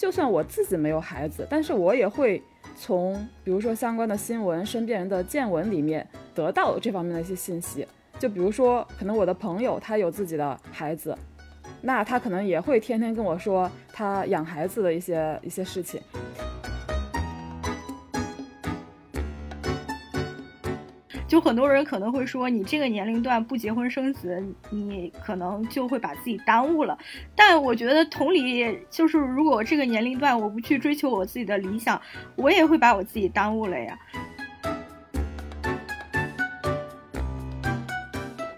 就算我自己没有孩子，但是我也会从比如说相关的新闻、身边人的见闻里面得到这方面的一些信息。就比如说，可能我的朋友他有自己的孩子，那他可能也会天天跟我说他养孩子的一些一些事情。就很多人可能会说，你这个年龄段不结婚生子，你可能就会把自己耽误了。但我觉得同理，就是如果这个年龄段我不去追求我自己的理想，我也会把我自己耽误了呀。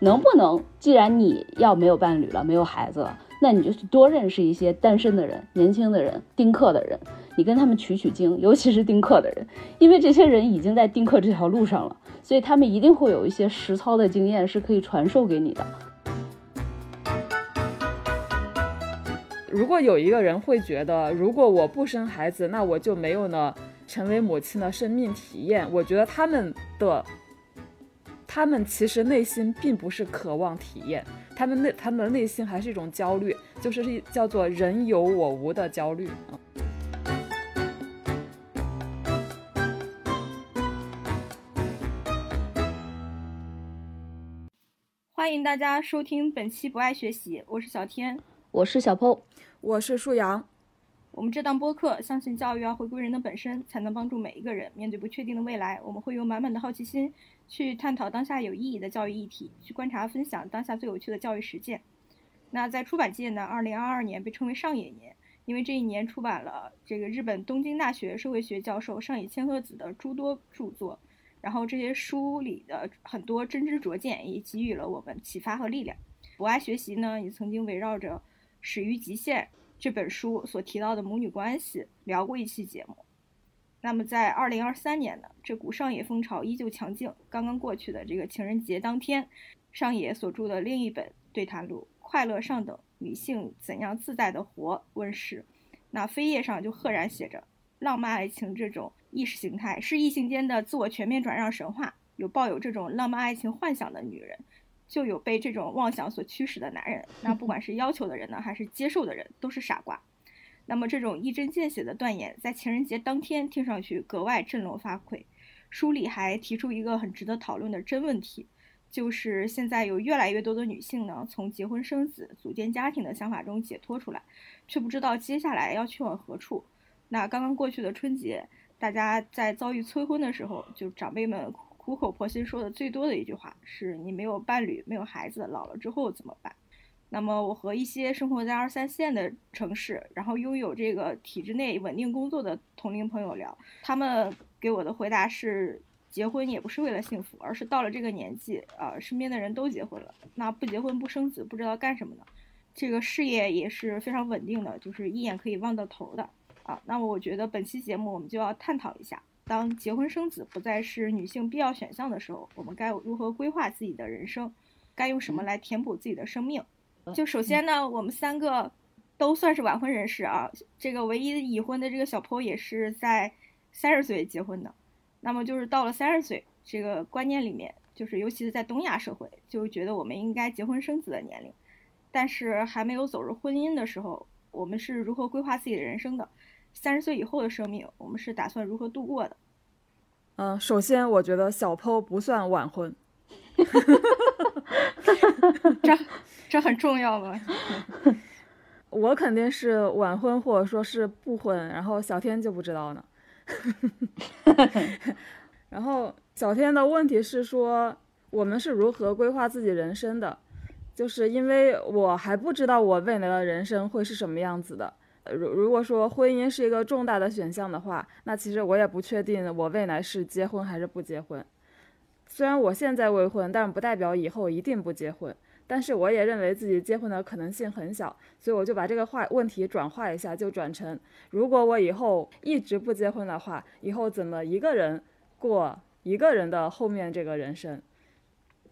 能不能，既然你要没有伴侣了，没有孩子了，那你就去多认识一些单身的人、年轻的人、丁克的人，你跟他们取取经，尤其是丁克的人，因为这些人已经在丁克这条路上了。所以他们一定会有一些实操的经验是可以传授给你的。如果有一个人会觉得，如果我不生孩子，那我就没有呢成为母亲的生命体验。我觉得他们的，他们其实内心并不是渴望体验，他们内他们的内心还是一种焦虑，就是叫做人有我无的焦虑啊。欢迎大家收听本期《不爱学习》，我是小天，我是小 PO，我是树阳。我们这档播客相信教育要回归人的本身，才能帮助每一个人面对不确定的未来。我们会用满满的好奇心去探讨当下有意义的教育议题，去观察分享当下最有趣的教育实践。那在出版界呢，二零二二年被称为上野年，因为这一年出版了这个日本东京大学社会学教授上野千鹤子的诸多著作。然后这些书里的很多真知灼见也给予了我们启发和力量。我爱学习呢，也曾经围绕着《始于极限》这本书所提到的母女关系聊过一期节目。那么在二零二三年呢，这股上野风潮依旧强劲。刚刚过去的这个情人节当天，上野所著的另一本对谈录《快乐上等女性怎样自在的活》问世，那扉页上就赫然写着。浪漫爱情这种意识形态是异性间的自我全面转让神话。有抱有这种浪漫爱情幻想的女人，就有被这种妄想所驱使的男人。那不管是要求的人呢，还是接受的人，都是傻瓜。那么这种一针见血的断言，在情人节当天听上去格外振聋发聩。书里还提出一个很值得讨论的真问题，就是现在有越来越多的女性呢，从结婚生子、组建家庭的想法中解脱出来，却不知道接下来要去往何处。那刚刚过去的春节，大家在遭遇催婚的时候，就长辈们苦口婆心说的最多的一句话是：“你没有伴侣，没有孩子，老了之后怎么办？”那么我和一些生活在二三线的城市，然后拥有这个体制内稳定工作的同龄朋友聊，他们给我的回答是：结婚也不是为了幸福，而是到了这个年纪，啊，身边的人都结婚了，那不结婚不生子，不知道干什么呢？这个事业也是非常稳定的，就是一眼可以望到头的。啊，那么我觉得本期节目我们就要探讨一下，当结婚生子不再是女性必要选项的时候，我们该如何规划自己的人生，该用什么来填补自己的生命？就首先呢，我们三个都算是晚婚人士啊，这个唯一已婚的这个小坡也是在三十岁结婚的，那么就是到了三十岁这个观念里面，就是尤其是在东亚社会，就觉得我们应该结婚生子的年龄，但是还没有走入婚姻的时候，我们是如何规划自己的人生的？三十岁以后的生命，我们是打算如何度过的？嗯，首先我觉得小 PO 不算晚婚，这这很重要吗？我肯定是晚婚或者说是不婚，然后小天就不知道呢。然后小天的问题是说，我们是如何规划自己人生的？就是因为我还不知道我未来的人生会是什么样子的。如如果说婚姻是一个重大的选项的话，那其实我也不确定我未来是结婚还是不结婚。虽然我现在未婚，但不代表以后一定不结婚。但是我也认为自己结婚的可能性很小，所以我就把这个话问题转化一下，就转成：如果我以后一直不结婚的话，以后怎么一个人过一个人的后面这个人生？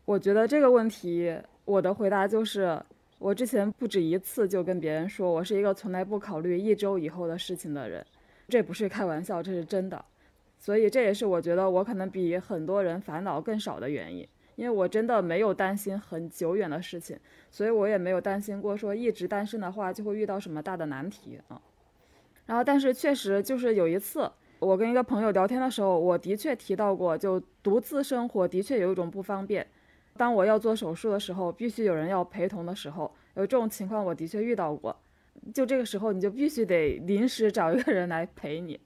我觉得这个问题，我的回答就是。我之前不止一次就跟别人说，我是一个从来不考虑一周以后的事情的人，这不是开玩笑，这是真的。所以这也是我觉得我可能比很多人烦恼更少的原因，因为我真的没有担心很久远的事情，所以我也没有担心过说一直单身的话就会遇到什么大的难题啊。然后，但是确实就是有一次，我跟一个朋友聊天的时候，我的确提到过，就独自生活的确有一种不方便。当我要做手术的时候，必须有人要陪同的时候，有这种情况我的确遇到过。就这个时候，你就必须得临时找一个人来陪你。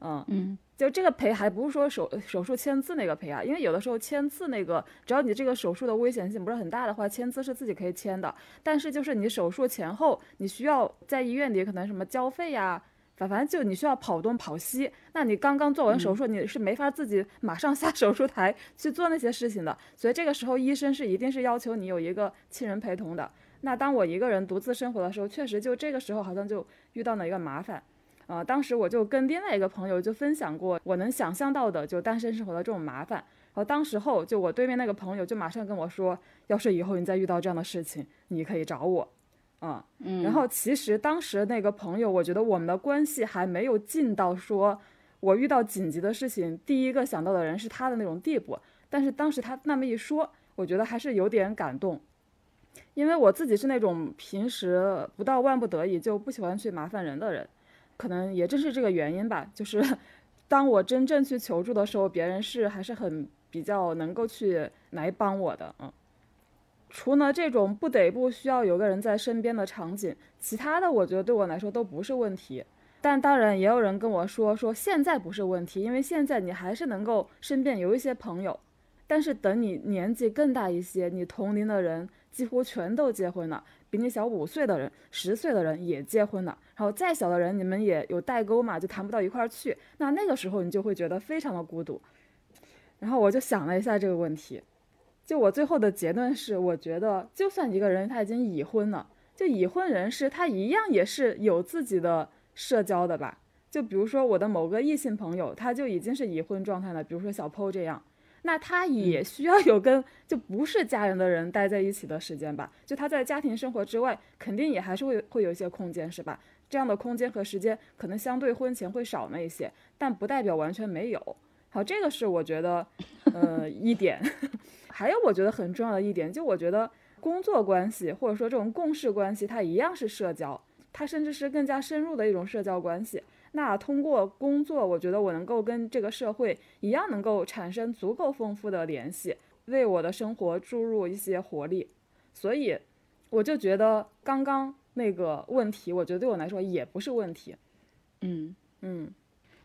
嗯嗯，就这个陪还不是说手手术签字那个陪啊，因为有的时候签字那个，只要你这个手术的危险性不是很大的话，签字是自己可以签的。但是就是你手术前后，你需要在医院里可能什么交费呀。反反正就你需要跑东跑西，那你刚刚做完手术，你是没法自己马上下 手术台去做那些事情的。所以这个时候医生是一定是要求你有一个亲人陪同的。那当我一个人独自生活的时候，确实就这个时候好像就遇到了一个麻烦，啊，当时我就跟另外一个朋友就分享过我能想象到的就单身生活的这种麻烦。然后当时候就我对面那个朋友就马上跟我说，要是以后你再遇到这样的事情，你可以找我。嗯，然后其实当时那个朋友，我觉得我们的关系还没有近到说，我遇到紧急的事情，第一个想到的人是他的那种地步。但是当时他那么一说，我觉得还是有点感动，因为我自己是那种平时不到万不得已就不喜欢去麻烦人的人，可能也正是这个原因吧，就是 当我真正去求助的时候，别人是还是很比较能够去来帮我的，嗯。除了这种不得不需要有个人在身边的场景，其他的我觉得对我来说都不是问题。但当然也有人跟我说，说现在不是问题，因为现在你还是能够身边有一些朋友。但是等你年纪更大一些，你同龄的人几乎全都结婚了，比你小五岁的人、十岁的人也结婚了，然后再小的人你们也有代沟嘛，就谈不到一块儿去。那那个时候你就会觉得非常的孤独。然后我就想了一下这个问题。就我最后的结论是，我觉得就算一个人他已经已婚了，就已婚人士他一样也是有自己的社交的吧。就比如说我的某个异性朋友，他就已经是已婚状态了，比如说小 PO 这样，那他也需要有跟就不是家人的人待在一起的时间吧。就他在家庭生活之外，肯定也还是会会有一些空间，是吧？这样的空间和时间可能相对婚前会少那一些，但不代表完全没有。好，这个是我觉得，呃，一点。还有我觉得很重要的一点，就我觉得工作关系或者说这种共事关系，它一样是社交，它甚至是更加深入的一种社交关系。那通过工作，我觉得我能够跟这个社会一样，能够产生足够丰富的联系，为我的生活注入一些活力。所以我就觉得刚刚那个问题，我觉得对我来说也不是问题。嗯嗯，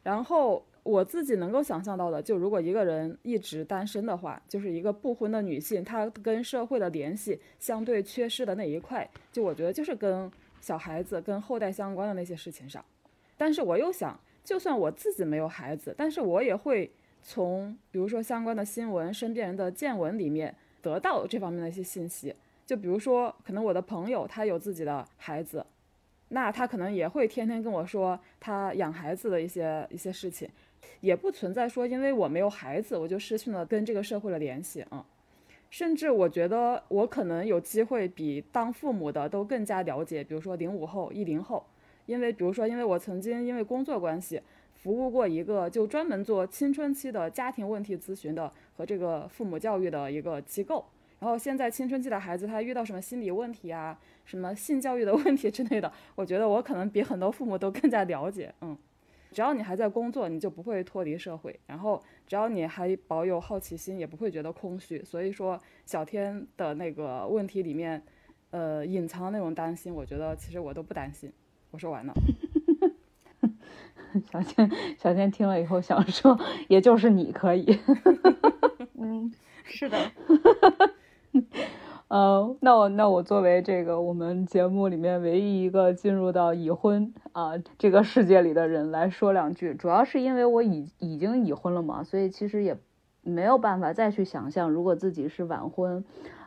然后。我自己能够想象到的，就如果一个人一直单身的话，就是一个不婚的女性，她跟社会的联系相对缺失的那一块，就我觉得就是跟小孩子、跟后代相关的那些事情上。但是我又想，就算我自己没有孩子，但是我也会从比如说相关的新闻、身边人的见闻里面得到这方面的一些信息。就比如说，可能我的朋友他有自己的孩子，那他可能也会天天跟我说他养孩子的一些一些事情。也不存在说，因为我没有孩子，我就失去了跟这个社会的联系啊。甚至我觉得我可能有机会比当父母的都更加了解，比如说零五后、一零后，因为比如说，因为我曾经因为工作关系服务过一个就专门做青春期的家庭问题咨询的和这个父母教育的一个机构。然后现在青春期的孩子他遇到什么心理问题啊，什么性教育的问题之类的，我觉得我可能比很多父母都更加了解，嗯。只要你还在工作，你就不会脱离社会。然后，只要你还保有好奇心，也不会觉得空虚。所以说，小天的那个问题里面，呃，隐藏的那种担心，我觉得其实我都不担心。我说完了。小天，小天听了以后想说，也就是你可以。嗯，是的。呃，那我那我作为这个我们节目里面唯一一个进入到已婚啊这个世界里的人来说两句，主要是因为我已已经已婚了嘛，所以其实也没有办法再去想象，如果自己是晚婚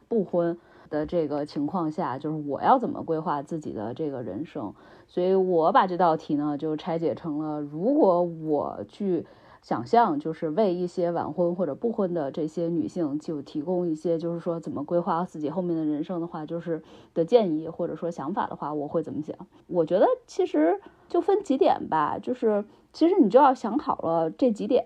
不婚的这个情况下，就是我要怎么规划自己的这个人生，所以我把这道题呢就拆解成了，如果我去。想象就是为一些晚婚或者不婚的这些女性，就提供一些就是说怎么规划自己后面的人生的话，就是的建议或者说想法的话，我会怎么想？我觉得其实就分几点吧，就是其实你就要想好了这几点，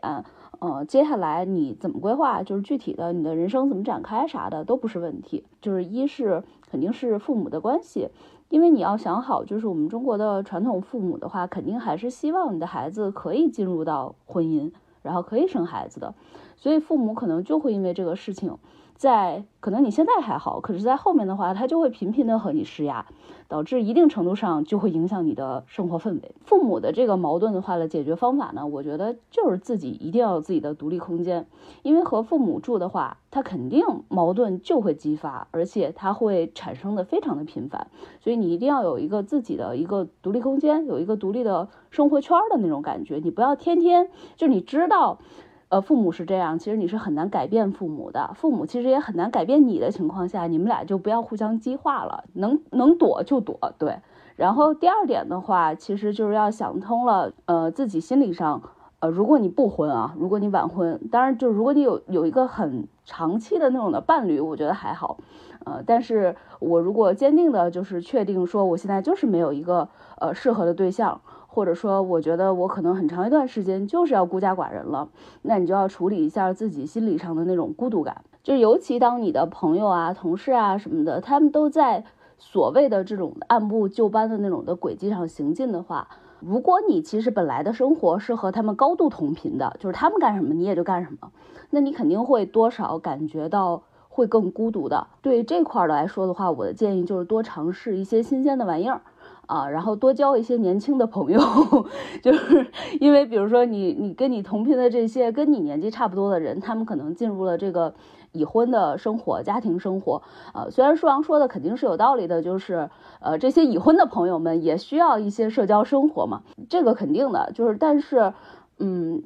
呃，接下来你怎么规划，就是具体的你的人生怎么展开啥的都不是问题。就是一是肯定是父母的关系，因为你要想好，就是我们中国的传统父母的话，肯定还是希望你的孩子可以进入到婚姻，然后可以生孩子的，所以父母可能就会因为这个事情。在可能你现在还好，可是，在后面的话，他就会频频的和你施压，导致一定程度上就会影响你的生活氛围。父母的这个矛盾的话的解决方法呢，我觉得就是自己一定要有自己的独立空间，因为和父母住的话，他肯定矛盾就会激发，而且他会产生的非常的频繁，所以你一定要有一个自己的一个独立空间，有一个独立的生活圈的那种感觉，你不要天天就你知道。呃，父母是这样，其实你是很难改变父母的，父母其实也很难改变你的情况下，你们俩就不要互相激化了，能能躲就躲，对。然后第二点的话，其实就是要想通了，呃，自己心理上，呃，如果你不婚啊，如果你晚婚，当然就如果你有有一个很长期的那种的伴侣，我觉得还好，呃，但是我如果坚定的就是确定说我现在就是没有一个呃适合的对象。或者说，我觉得我可能很长一段时间就是要孤家寡人了，那你就要处理一下自己心理上的那种孤独感。就尤其当你的朋友啊、同事啊什么的，他们都在所谓的这种按部就班的那种的轨迹上行进的话，如果你其实本来的生活是和他们高度同频的，就是他们干什么你也就干什么，那你肯定会多少感觉到会更孤独的。对这块的来说的话，我的建议就是多尝试一些新鲜的玩意儿。啊，然后多交一些年轻的朋友，就是因为比如说你你跟你同频的这些跟你年纪差不多的人，他们可能进入了这个已婚的生活、家庭生活。呃，虽然舒阳说的肯定是有道理的，就是呃这些已婚的朋友们也需要一些社交生活嘛，这个肯定的，就是但是嗯。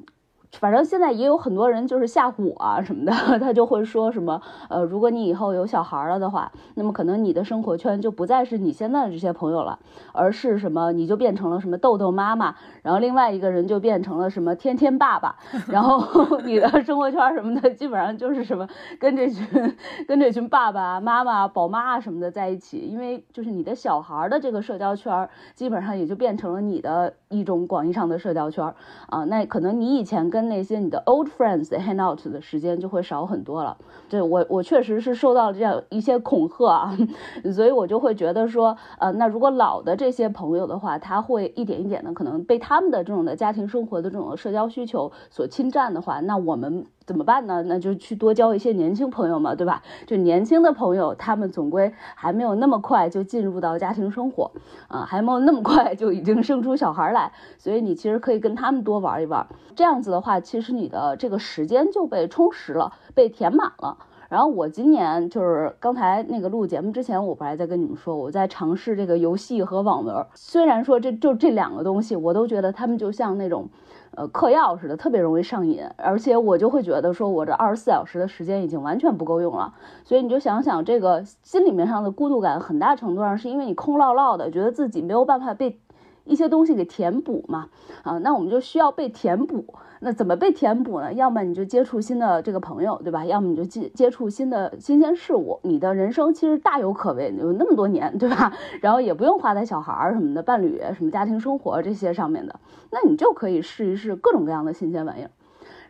反正现在也有很多人就是吓唬我啊什么的，他就会说什么，呃，如果你以后有小孩了的话，那么可能你的生活圈就不再是你现在的这些朋友了，而是什么，你就变成了什么豆豆妈妈，然后另外一个人就变成了什么天天爸爸，然后你的生活圈什么的基本上就是什么跟这群跟这群爸爸妈妈宝妈什么的在一起，因为就是你的小孩的这个社交圈基本上也就变成了你的一种广义上的社交圈啊，那可能你以前跟那些你的 old friends hang out 的时间就会少很多了。对我，我确实是受到了这样一些恐吓啊，所以我就会觉得说，呃，那如果老的这些朋友的话，他会一点一点的可能被他们的这种的家庭生活的这种社交需求所侵占的话，那我们。怎么办呢？那就去多交一些年轻朋友嘛，对吧？就年轻的朋友，他们总归还没有那么快就进入到家庭生活，啊，还没有那么快就已经生出小孩来，所以你其实可以跟他们多玩一玩。这样子的话，其实你的这个时间就被充实了，被填满了。然后我今年就是刚才那个录节目之前，我不还在跟你们说，我在尝试这个游戏和网文。虽然说这就这两个东西，我都觉得他们就像那种。呃，嗑药似的，特别容易上瘾，而且我就会觉得说，我这二十四小时的时间已经完全不够用了。所以你就想想，这个心里面上的孤独感，很大程度上是因为你空落落的，觉得自己没有办法被一些东西给填补嘛。啊，那我们就需要被填补。那怎么被填补呢？要么你就接触新的这个朋友，对吧？要么你就接接触新的新鲜事物。你的人生其实大有可为，有那么多年，对吧？然后也不用花在小孩儿什么的、伴侣、什么家庭生活这些上面的，那你就可以试一试各种各样的新鲜玩意儿。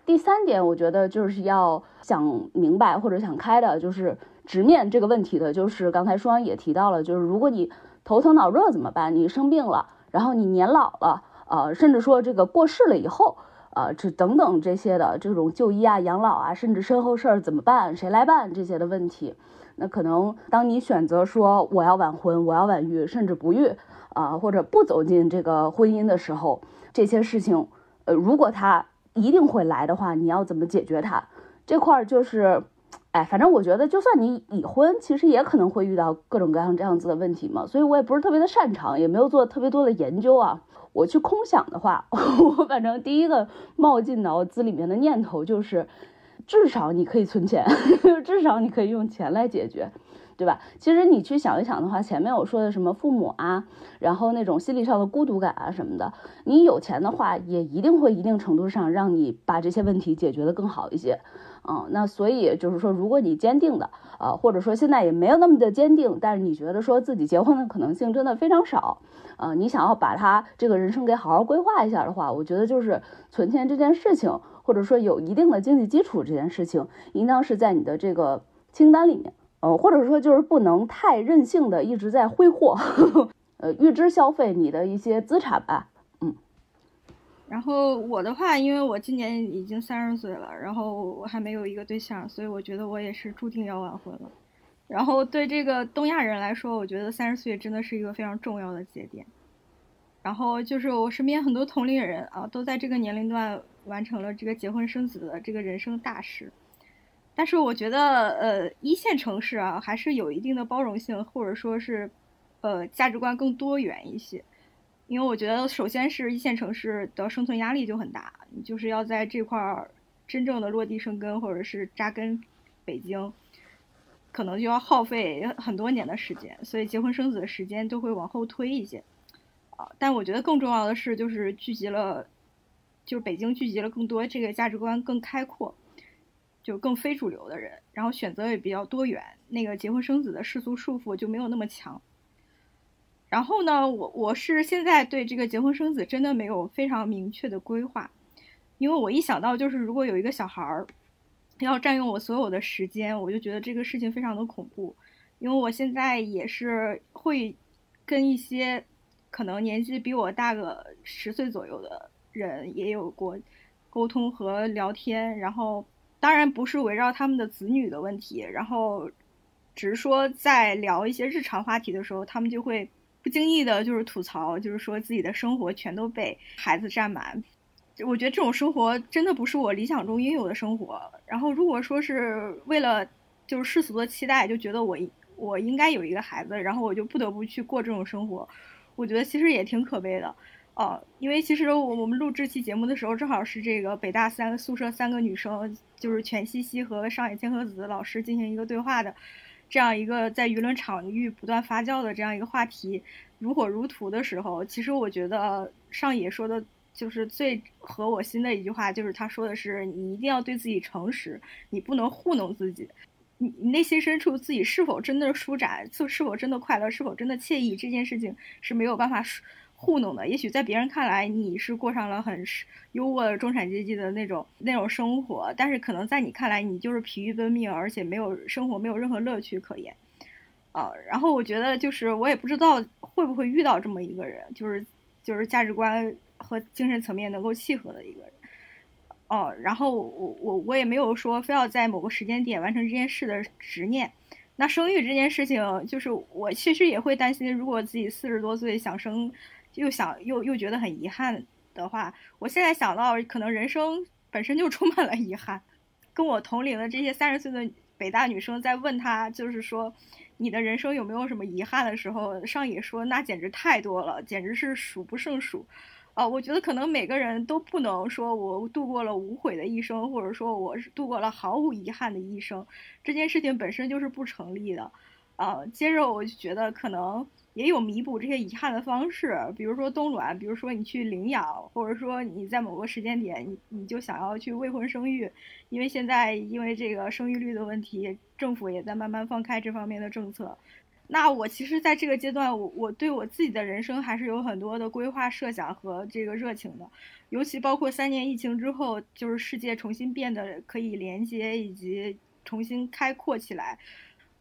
第三点，我觉得就是要想明白或者想开的，就是直面这个问题的，就是刚才双也提到了，就是如果你头疼脑热怎么办？你生病了，然后你年老了，呃，甚至说这个过世了以后。呃，这等等这些的这种就医啊、养老啊，甚至身后事儿怎么办、谁来办这些的问题，那可能当你选择说我要晚婚、我要晚育，甚至不育啊，或者不走进这个婚姻的时候，这些事情，呃，如果他一定会来的话，你要怎么解决它？这块儿就是，哎，反正我觉得，就算你已婚，其实也可能会遇到各种各样这样子的问题嘛，所以我也不是特别的擅长，也没有做特别多的研究啊。我去空想的话，我反正第一个冒进脑子里面的念头就是，至少你可以存钱，至少你可以用钱来解决，对吧？其实你去想一想的话，前面我说的什么父母啊，然后那种心理上的孤独感啊什么的，你有钱的话，也一定会一定程度上让你把这些问题解决的更好一些。嗯，那所以就是说，如果你坚定的，呃，或者说现在也没有那么的坚定，但是你觉得说自己结婚的可能性真的非常少，呃，你想要把他这个人生给好好规划一下的话，我觉得就是存钱这件事情，或者说有一定的经济基础这件事情，应当是在你的这个清单里面，呃，或者说就是不能太任性的一直在挥霍，呃，预支消费你的一些资产吧。然后我的话，因为我今年已经三十岁了，然后我还没有一个对象，所以我觉得我也是注定要晚婚了。然后对这个东亚人来说，我觉得三十岁真的是一个非常重要的节点。然后就是我身边很多同龄人啊，都在这个年龄段完成了这个结婚生子的这个人生大事。但是我觉得，呃，一线城市啊，还是有一定的包容性，或者说是，呃，价值观更多元一些。因为我觉得，首先是一线城市的生存压力就很大，就是要在这块儿真正的落地生根，或者是扎根北京，可能就要耗费很多年的时间，所以结婚生子的时间都会往后推一些。啊，但我觉得更重要的是，就是聚集了，就是北京聚集了更多这个价值观更开阔，就更非主流的人，然后选择也比较多元，那个结婚生子的世俗束缚就没有那么强。然后呢，我我是现在对这个结婚生子真的没有非常明确的规划，因为我一想到就是如果有一个小孩儿要占用我所有的时间，我就觉得这个事情非常的恐怖。因为我现在也是会跟一些可能年纪比我大个十岁左右的人也有过沟通和聊天，然后当然不是围绕他们的子女的问题，然后只是说在聊一些日常话题的时候，他们就会。不经意的就是吐槽，就是说自己的生活全都被孩子占满。我觉得这种生活真的不是我理想中应有的生活。然后如果说是为了就是世俗的期待，就觉得我我应该有一个孩子，然后我就不得不去过这种生活，我觉得其实也挺可悲的。哦，因为其实我我们录这期节目的时候，正好是这个北大三宿舍三个女生，就是全西西和上野千鹤子老师进行一个对话的。这样一个在舆论场域不断发酵的这样一个话题如火如荼的时候，其实我觉得上野说的就是最合我心的一句话，就是他说的是你一定要对自己诚实，你不能糊弄自己，你你内心深处自己是否真的舒展，是否真的快乐，是否真的惬意，这件事情是没有办法糊弄的，也许在别人看来你是过上了很优渥的中产阶级的那种那种生活，但是可能在你看来你就是疲于奔命，而且没有生活，没有任何乐趣可言，啊，然后我觉得就是我也不知道会不会遇到这么一个人，就是就是价值观和精神层面能够契合的一个人，哦，然后我我我也没有说非要在某个时间点完成这件事的执念，那生育这件事情，就是我其实也会担心，如果自己四十多岁想生。又想又又觉得很遗憾的话，我现在想到可能人生本身就充满了遗憾。跟我同龄的这些三十岁的北大女生在问她，就是说你的人生有没有什么遗憾的时候，上野说那简直太多了，简直是数不胜数。啊，我觉得可能每个人都不能说我度过了无悔的一生，或者说我度过了毫无遗憾的一生，这件事情本身就是不成立的。啊，接着我就觉得可能。也有弥补这些遗憾的方式，比如说冻卵，比如说你去领养，或者说你在某个时间点，你你就想要去未婚生育，因为现在因为这个生育率的问题，政府也在慢慢放开这方面的政策。那我其实在这个阶段，我我对我自己的人生还是有很多的规划设想和这个热情的，尤其包括三年疫情之后，就是世界重新变得可以连接以及重新开阔起来。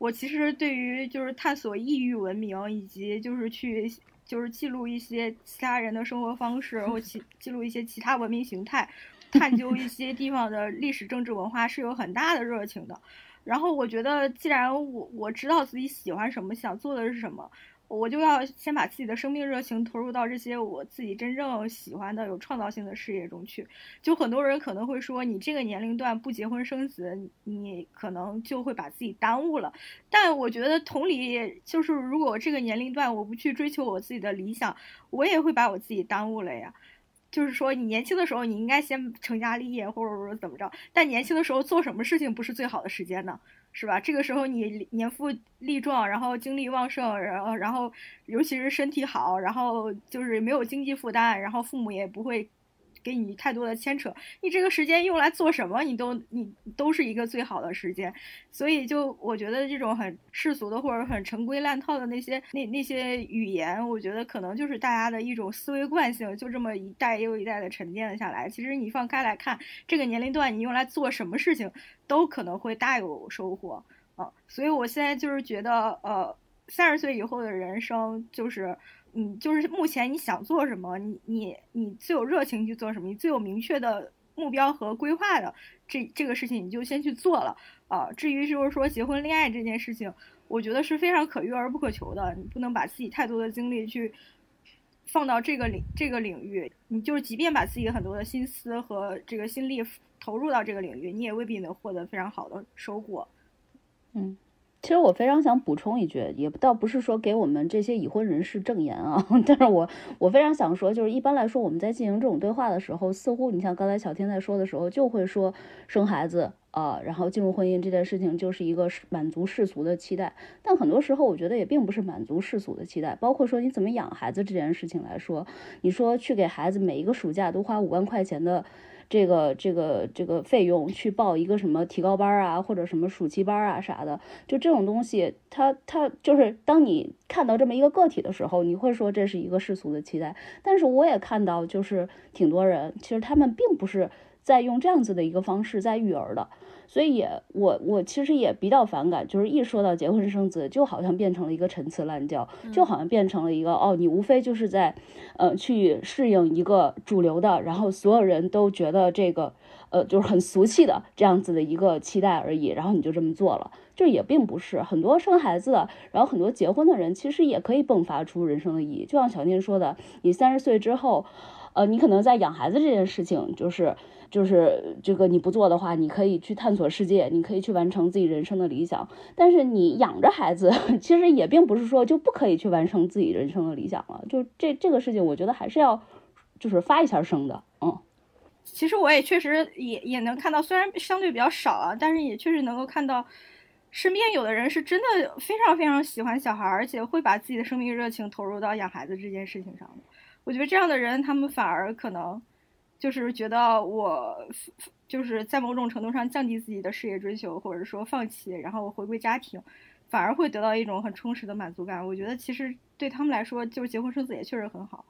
我其实对于就是探索异域文明，以及就是去就是记录一些其他人的生活方式，或记 记录一些其他文明形态，探究一些地方的历史、政治、文化是有很大的热情的。然后我觉得，既然我我知道自己喜欢什么，想做的是什么。我就要先把自己的生命热情投入到这些我自己真正喜欢的、有创造性的事业中去。就很多人可能会说，你这个年龄段不结婚生子，你可能就会把自己耽误了。但我觉得同理，就是如果这个年龄段我不去追求我自己的理想，我也会把我自己耽误了呀。就是说，你年轻的时候你应该先成家立业，或者说怎么着。但年轻的时候做什么事情不是最好的时间呢？是吧？这个时候你年富力壮，然后精力旺盛，然后然后尤其是身体好，然后就是没有经济负担，然后父母也不会给你太多的牵扯。你这个时间用来做什么，你都你都是一个最好的时间。所以就我觉得这种很世俗的或者很陈规烂套的那些那那些语言，我觉得可能就是大家的一种思维惯性，就这么一代又一代的沉淀了下来。其实你放开来看，这个年龄段你用来做什么事情，都可能会大有收获啊。所以我现在就是觉得，呃，三十岁以后的人生就是。你就是目前你想做什么，你你你最有热情去做什么，你最有明确的目标和规划的这这个事情，你就先去做了啊。至于就是说结婚恋爱这件事情，我觉得是非常可遇而不可求的，你不能把自己太多的精力去放到这个领这个领域。你就是即便把自己很多的心思和这个心力投入到这个领域，你也未必能获得非常好的收获。嗯。其实我非常想补充一句，也倒不是说给我们这些已婚人士证言啊，但是我我非常想说，就是一般来说我们在进行这种对话的时候，似乎你像刚才小天在说的时候，就会说生孩子啊，然后进入婚姻这件事情就是一个满足世俗的期待，但很多时候我觉得也并不是满足世俗的期待，包括说你怎么养孩子这件事情来说，你说去给孩子每一个暑假都花五万块钱的。这个这个这个费用去报一个什么提高班啊，或者什么暑期班啊啥的，就这种东西，他他就是当你看到这么一个个体的时候，你会说这是一个世俗的期待。但是我也看到，就是挺多人，其实他们并不是在用这样子的一个方式在育儿的。所以也我我其实也比较反感，就是一说到结婚生子，就好像变成了一个陈词滥调，就好像变成了一个哦，你无非就是在，呃，去适应一个主流的，然后所有人都觉得这个，呃，就是很俗气的这样子的一个期待而已，然后你就这么做了，就也并不是很多生孩子的，然后很多结婚的人，其实也可以迸发出人生的意义。就像小念说的，你三十岁之后，呃，你可能在养孩子这件事情，就是。就是这个你不做的话，你可以去探索世界，你可以去完成自己人生的理想。但是你养着孩子，其实也并不是说就不可以去完成自己人生的理想了。就这这个事情，我觉得还是要就是发一下声的。嗯，其实我也确实也也能看到，虽然相对比较少啊，但是也确实能够看到身边有的人是真的非常非常喜欢小孩，而且会把自己的生命热情投入到养孩子这件事情上。我觉得这样的人，他们反而可能。就是觉得我就是在某种程度上降低自己的事业追求，或者说放弃，然后回归家庭，反而会得到一种很充实的满足感。我觉得其实对他们来说，就是结婚生子也确实很好。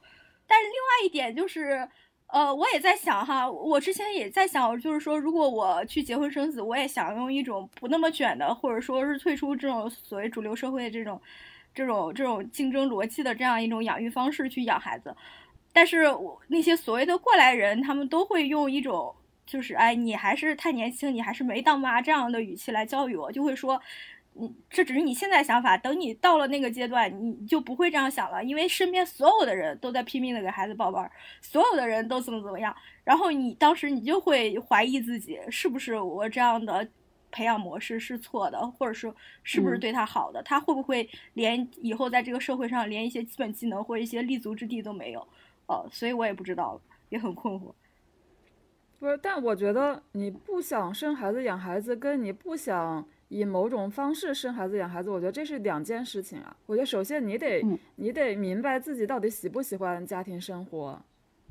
但是另外一点就是，呃，我也在想哈，我之前也在想，就是说如果我去结婚生子，我也想用一种不那么卷的，或者说是退出这种所谓主流社会的这种、这种、这种竞争逻辑的这样一种养育方式去养孩子。但是我那些所谓的过来人，他们都会用一种就是哎，你还是太年轻，你还是没当妈这样的语气来教育我，就会说，你这只是你现在想法，等你到了那个阶段，你就不会这样想了，因为身边所有的人都在拼命的给孩子报班，所有的人都怎么怎么样，然后你当时你就会怀疑自己是不是我这样的培养模式是错的，或者说是不是对他好的，他会不会连以后在这个社会上连一些基本技能或一些立足之地都没有？哦，所以我也不知道，也很困惑。不是，但我觉得你不想生孩子养孩子，跟你不想以某种方式生孩子养孩子，我觉得这是两件事情啊。我觉得首先你得你得明白自己到底喜不喜欢家庭生活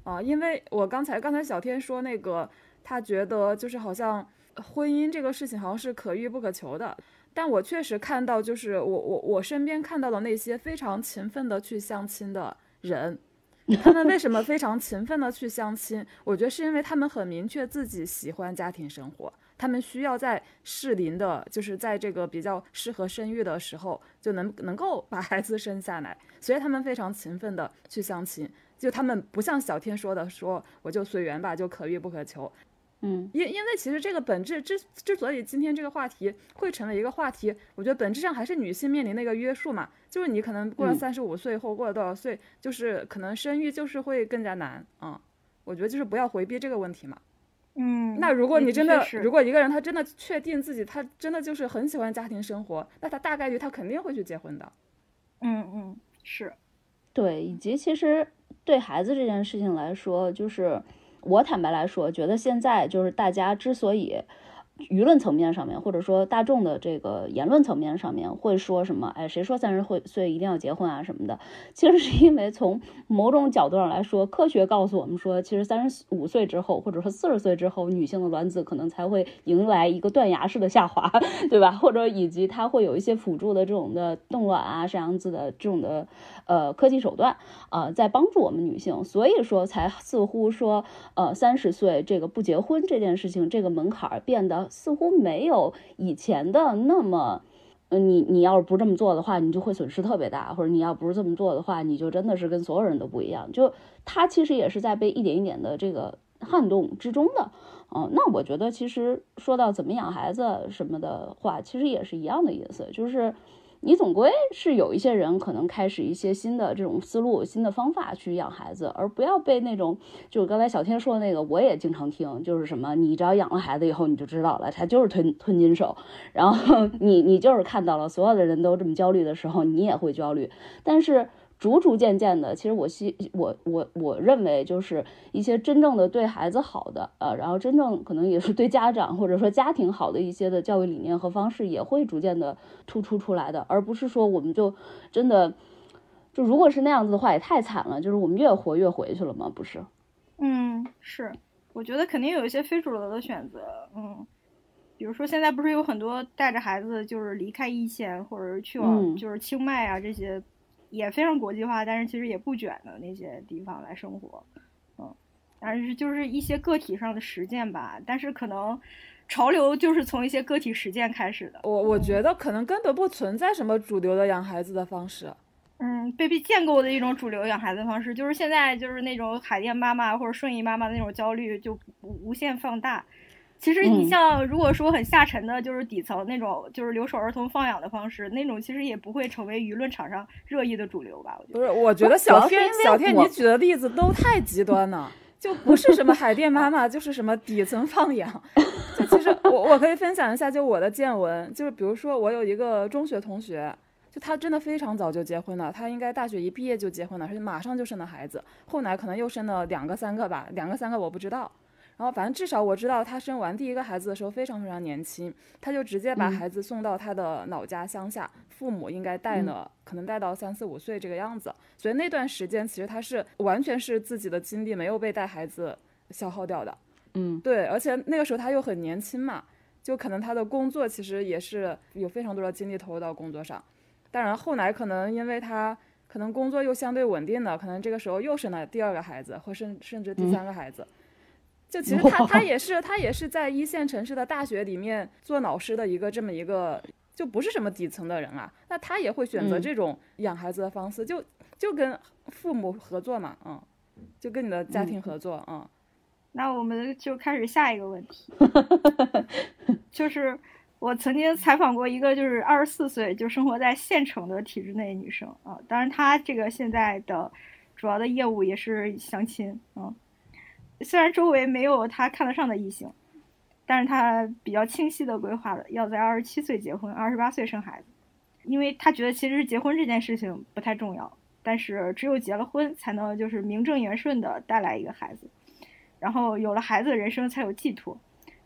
啊，因为我刚才刚才小天说那个，他觉得就是好像婚姻这个事情好像是可遇不可求的，但我确实看到就是我我我身边看到的那些非常勤奋的去相亲的人。他们为什么非常勤奋的去相亲？我觉得是因为他们很明确自己喜欢家庭生活，他们需要在适龄的，就是在这个比较适合生育的时候，就能能够把孩子生下来，所以他们非常勤奋的去相亲。就他们不像小天说的，说我就随缘吧，就可遇不可求。嗯，因因为其实这个本质之之所以今天这个话题会成为一个话题，我觉得本质上还是女性面临的一个约束嘛，就是你可能过了三十五岁或过了多少岁，就是可能生育就是会更加难啊。我觉得就是不要回避这个问题嘛。嗯，那如果你真的，如果一个人他真的确定自己他真的就是很喜欢家庭生活，那他大概率他肯定会去结婚的。嗯嗯，是，对，以及其实对孩子这件事情来说，就是。我坦白来说，觉得现在就是大家之所以舆论层面上面，或者说大众的这个言论层面上面会说什么？哎，谁说三十岁岁一定要结婚啊什么的？其实是因为从某种角度上来说，科学告诉我们说，其实三十五岁之后，或者说四十岁之后，女性的卵子可能才会迎来一个断崖式的下滑，对吧？或者以及它会有一些辅助的这种的冻卵啊这样子的这种的呃科技手段啊，在帮助我们女性，所以说才似乎说呃三十岁这个不结婚这件事情这个门槛变得。似乎没有以前的那么，嗯，你你要是不这么做的话，你就会损失特别大，或者你要不是这么做的话，你就真的是跟所有人都不一样。就他其实也是在被一点一点的这个撼动之中的，嗯，那我觉得其实说到怎么养孩子什么的话，其实也是一样的意思，就是。你总归是有一些人可能开始一些新的这种思路、新的方法去养孩子，而不要被那种就是刚才小天说的那个，我也经常听，就是什么你只要养了孩子以后你就知道了，他就是吞吞金兽，然后 你你就是看到了所有的人都这么焦虑的时候，你也会焦虑，但是。逐逐渐渐的，其实我希我我我认为，就是一些真正的对孩子好的，呃，然后真正可能也是对家长或者说家庭好的一些的教育理念和方式，也会逐渐的突出出来的，而不是说我们就真的就如果是那样子的话，也太惨了，就是我们越活越回去了嘛？不是？嗯，是，我觉得肯定有一些非主流的选择，嗯，比如说现在不是有很多带着孩子就是离开一线，或者是去往就是清迈啊这些。也非常国际化，但是其实也不卷的那些地方来生活，嗯，但是就是一些个体上的实践吧。但是可能潮流就是从一些个体实践开始的。我我觉得可能根本不存在什么主流的养孩子的方式。嗯，被被建构的一种主流养孩子方式，就是现在就是那种海淀妈妈或者顺义妈妈的那种焦虑就无无限放大。其实你像，如果说很下沉的，就是底层那种，就是留守儿童放养的方式，那种其实也不会成为舆论场上热议的主流吧？我觉得不是，我觉得小天小天你举的例子都太极端了，就不是什么海淀妈妈，就是什么底层放养。就其实我我可以分享一下，就我的见闻，就是比如说我有一个中学同学，就他真的非常早就结婚了，他应该大学一毕业就结婚了，而且马上就生了孩子，后来可能又生了两个三个吧，两个三个我不知道。然后反正至少我知道，她生完第一个孩子的时候非常非常年轻，她就直接把孩子送到她的老家乡下，父母应该带呢，可能带到三四五岁这个样子。所以那段时间其实她是完全是自己的精力没有被带孩子消耗掉的。嗯，对，而且那个时候她又很年轻嘛，就可能她的工作其实也是有非常多的精力投入到工作上。当然后来可能因为她可能工作又相对稳定了，可能这个时候又生了第二个孩子，或甚甚至第三个孩子。就其实他他也是他也是在一线城市的大学里面做老师的一个这么一个，就不是什么底层的人啊。那他也会选择这种养孩子的方式，就就跟父母合作嘛，嗯，就跟你的家庭合作，嗯。那我们就开始下一个问题，就是我曾经采访过一个就是二十四岁就生活在县城的体制内女生啊，当然她这个现在的主要的业务也是相亲，嗯。虽然周围没有他看得上的异性，但是他比较清晰的规划了要在二十七岁结婚，二十八岁生孩子，因为他觉得其实结婚这件事情不太重要，但是只有结了婚才能就是名正言顺的带来一个孩子，然后有了孩子，人生才有寄托，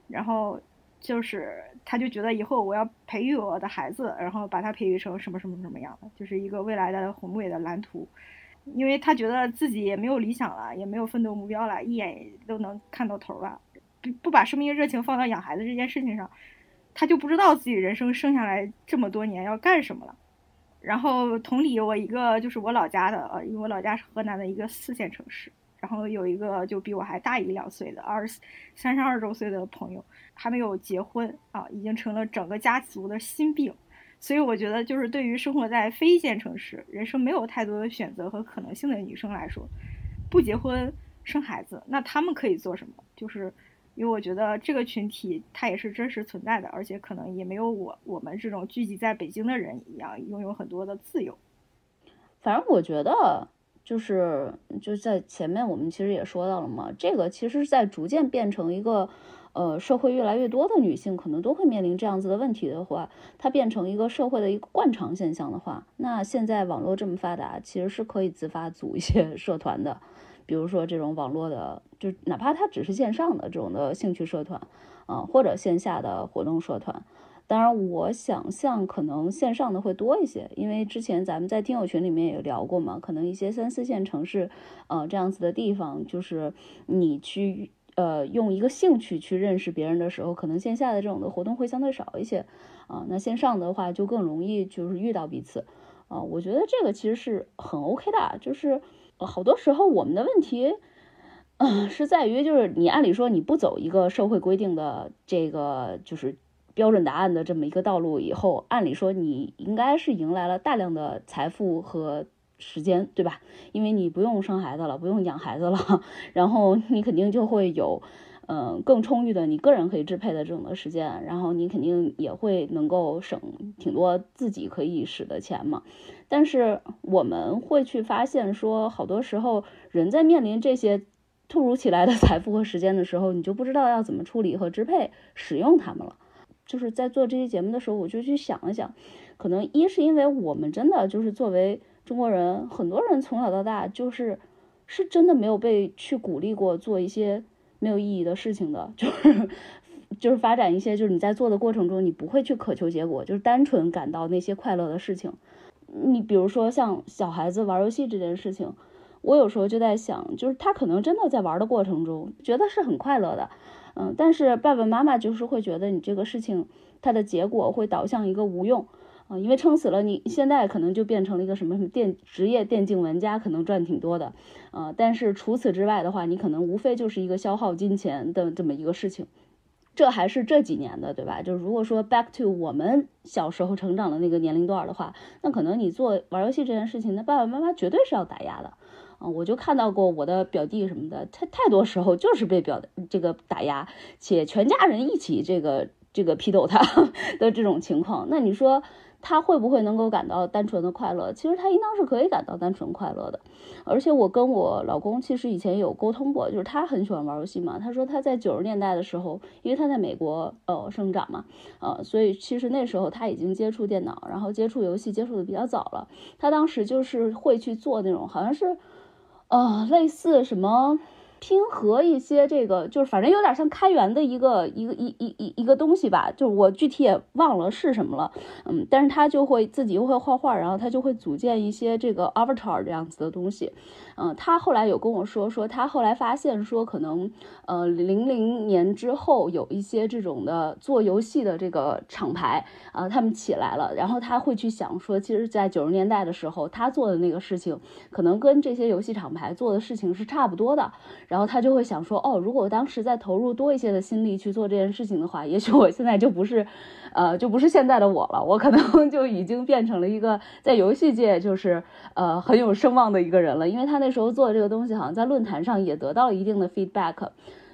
然后就是他就觉得以后我要培育我的孩子，然后把他培育成什么什么什么样的，就是一个未来的宏伟的蓝图。因为他觉得自己也没有理想了，也没有奋斗目标了，一眼都能看到头了，不不把生命热情放到养孩子这件事情上，他就不知道自己人生剩下来这么多年要干什么了。然后同理，我一个就是我老家的，呃，因为我老家是河南的一个四线城市，然后有一个就比我还大一两岁的二十三十二周岁的朋友，还没有结婚啊，已经成了整个家族的心病。所以我觉得，就是对于生活在非一线城市、人生没有太多的选择和可能性的女生来说，不结婚生孩子，那她们可以做什么？就是因为我觉得这个群体它也是真实存在的，而且可能也没有我我们这种聚集在北京的人一样拥有很多的自由。反正我觉得，就是就在前面我们其实也说到了嘛，这个其实是在逐渐变成一个。呃，社会越来越多的女性可能都会面临这样子的问题的话，它变成一个社会的一个惯常现象的话，那现在网络这么发达，其实是可以自发组一些 社团的，比如说这种网络的，就哪怕它只是线上的这种的兴趣社团，啊，或者线下的活动社团。当然，我想象可能线上的会多一些，因为之前咱们在听友群里面也聊过嘛，可能一些三四线城市，呃，这样子的地方，就是你去呃用一个兴趣去认识别人的时候，可能线下的这种的活动会相对少一些啊。那线上的话就更容易就是遇到彼此啊。我觉得这个其实是很 OK 的，就是好多时候我们的问题，嗯，是在于就是你按理说你不走一个社会规定的这个就是。标准答案的这么一个道路以后，按理说你应该是迎来了大量的财富和时间，对吧？因为你不用生孩子了，不用养孩子了，然后你肯定就会有，嗯，更充裕的你个人可以支配的这种的时间，然后你肯定也会能够省挺多自己可以使的钱嘛。但是我们会去发现说，好多时候人在面临这些突如其来的 财富和时间的时候，你就不知道要怎么处理和支配使用它们了。就是在做这期节目的时候，我就去想了想，可能一是因为我们真的就是作为中国人，很多人从小到大就是是真的没有被去鼓励过做一些没有意义的事情的，就是就是发展一些就是你在做的过程中你不会去渴求结果，就是单纯感到那些快乐的事情。你比如说像小孩子玩游戏这件事情，我有时候就在想，就是他可能真的在玩的过程中觉得是很快乐的。嗯，但是爸爸妈妈就是会觉得你这个事情，它的结果会导向一个无用啊，因为撑死了你现在可能就变成了一个什么什么电职业电竞玩家，可能赚挺多的，呃，但是除此之外的话，你可能无非就是一个消耗金钱的这么一个事情，这还是这几年的，对吧？就是如果说 back to 我们小时候成长的那个年龄段的话，那可能你做玩游戏这件事情，那爸爸妈妈绝对是要打压的。啊，我就看到过我的表弟什么的，他太多时候就是被表这个打压，且全家人一起这个这个批斗他 的这种情况。那你说他会不会能够感到单纯的快乐？其实他应当是可以感到单纯快乐的。而且我跟我老公其实以前有沟通过，就是他很喜欢玩游戏嘛。他说他在九十年代的时候，因为他在美国呃生长嘛，呃，所以其实那时候他已经接触电脑，然后接触游戏接触的比较早了。他当时就是会去做那种好像是。呃，类似什么？拼合一些这个，就是反正有点像开源的一个一个一一一一个东西吧，就是我具体也忘了是什么了，嗯，但是他就会自己又会画画，然后他就会组建一些这个 avatar 这样子的东西，嗯，他后来有跟我说说，他后来发现说可能呃零零年之后有一些这种的做游戏的这个厂牌啊，他们起来了，然后他会去想说，其实，在九十年代的时候，他做的那个事情可能跟这些游戏厂牌做的事情是差不多的。然后他就会想说，哦，如果我当时再投入多一些的心力去做这件事情的话，也许我现在就不是，呃，就不是现在的我了，我可能就已经变成了一个在游戏界就是呃很有声望的一个人了。因为他那那时候做的这个东西，好像在论坛上也得到了一定的 feedback，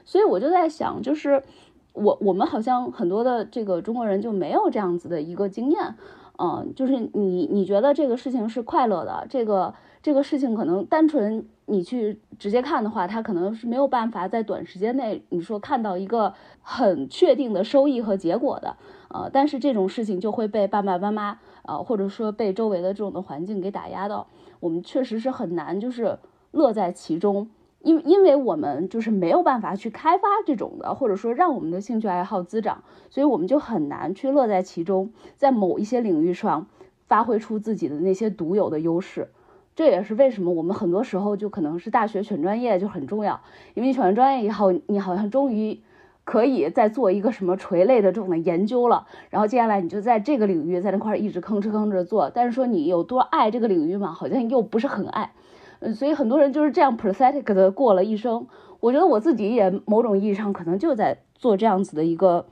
所以我就在想，就是我我们好像很多的这个中国人就没有这样子的一个经验，嗯，就是你你觉得这个事情是快乐的，这个这个事情可能单纯。你去直接看的话，他可能是没有办法在短时间内，你说看到一个很确定的收益和结果的，呃，但是这种事情就会被爸爸妈妈，呃，或者说被周围的这种的环境给打压到，我们确实是很难就是乐在其中，因因为我们就是没有办法去开发这种的，或者说让我们的兴趣爱好滋长，所以我们就很难去乐在其中，在某一些领域上发挥出自己的那些独有的优势。这也是为什么我们很多时候就可能是大学选专业就很重要，因为你选完专业以后，你好像终于可以再做一个什么垂类的这种的研究了，然后接下来你就在这个领域在那块一直吭哧吭哧做，但是说你有多爱这个领域嘛，好像又不是很爱，嗯，所以很多人就是这样 prosthetic 的过了一生。我觉得我自己也某种意义上可能就在做这样子的一个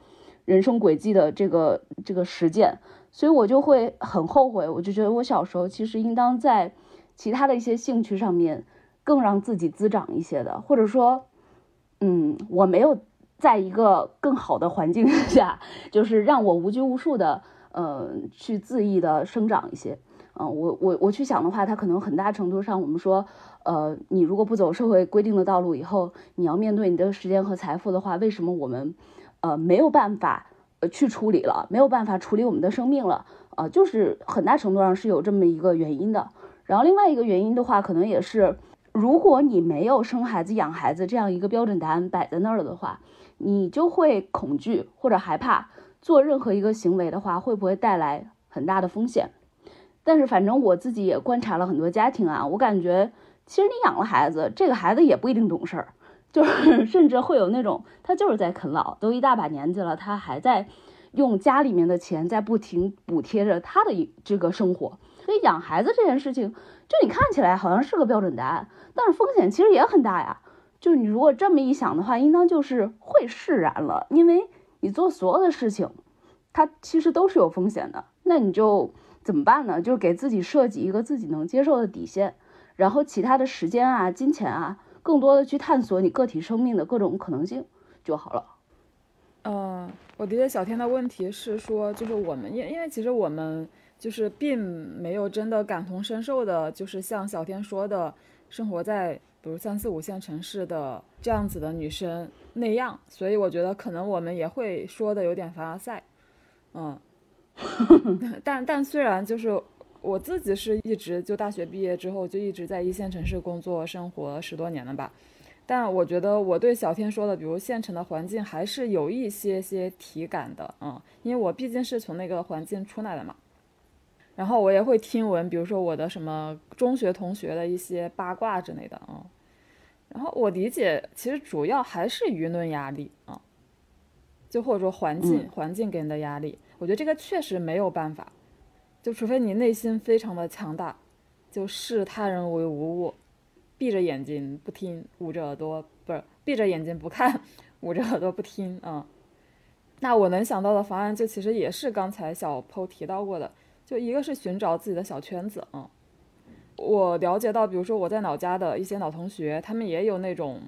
人生轨迹的这个这个实践，所以我就会很后悔，我就觉得我小时候其实应当在。其他的一些兴趣上面，更让自己滋长一些的，或者说，嗯，我没有在一个更好的环境下，就是让我无拘无束的，呃，去恣意的生长一些。嗯，我我我去想的话，它可能很大程度上，我们说，呃，你如果不走社会规定的道路，以后你要面对你的时间和财富的话，为什么我们，呃，没有办法，呃，去处理了，没有办法处理我们的生命了？啊，就是很大程度上是有这么一个原因的。然后另外一个原因的话，可能也是，如果你没有生孩子、养孩子这样一个标准答案摆在那儿了的话，你就会恐惧或者害怕做任何一个行为的话，会不会带来很大的风险？但是反正我自己也观察了很多家庭啊，我感觉其实你养了孩子，这个孩子也不一定懂事儿，就是 甚至会有那种他就是在啃老，都一大把年纪了，他还在用家里面的钱在不停补贴着他的这个生活。所以养孩子这件事情，就你看起来好像是个标准答案，但是风险其实也很大呀。就你如果这么一想的话，应当就是会释然了，因为你做所有的事情，它其实都是有风险的。那你就怎么办呢？就是给自己设计一个自己能接受的底线，然后其他的时间啊、金钱啊，更多的去探索你个体生命的各种可能性就好了。嗯，我理解小天的问题是说，就是我们因因为其实我们。就是并没有真的感同身受的，就是像小天说的，生活在比如三四五线城市的这样子的女生那样，所以我觉得可能我们也会说的有点凡尔赛，嗯，但但虽然就是我自己是一直就大学毕业之后就一直在一线城市工作生活十多年了吧，但我觉得我对小天说的，比如县城的环境还是有一些些体感的，嗯，因为我毕竟是从那个环境出来的嘛。然后我也会听闻，比如说我的什么中学同学的一些八卦之类的啊。然后我理解，其实主要还是舆论压力啊，就或者说环境环境给人的压力。我觉得这个确实没有办法，就除非你内心非常的强大，就视他人为无物，闭着眼睛不听，捂着耳朵不是闭着眼睛不看，捂着耳朵不听啊。那我能想到的方案，就其实也是刚才小 PO 提到过的。就一个是寻找自己的小圈子啊，我了解到，比如说我在老家的一些老同学，他们也有那种，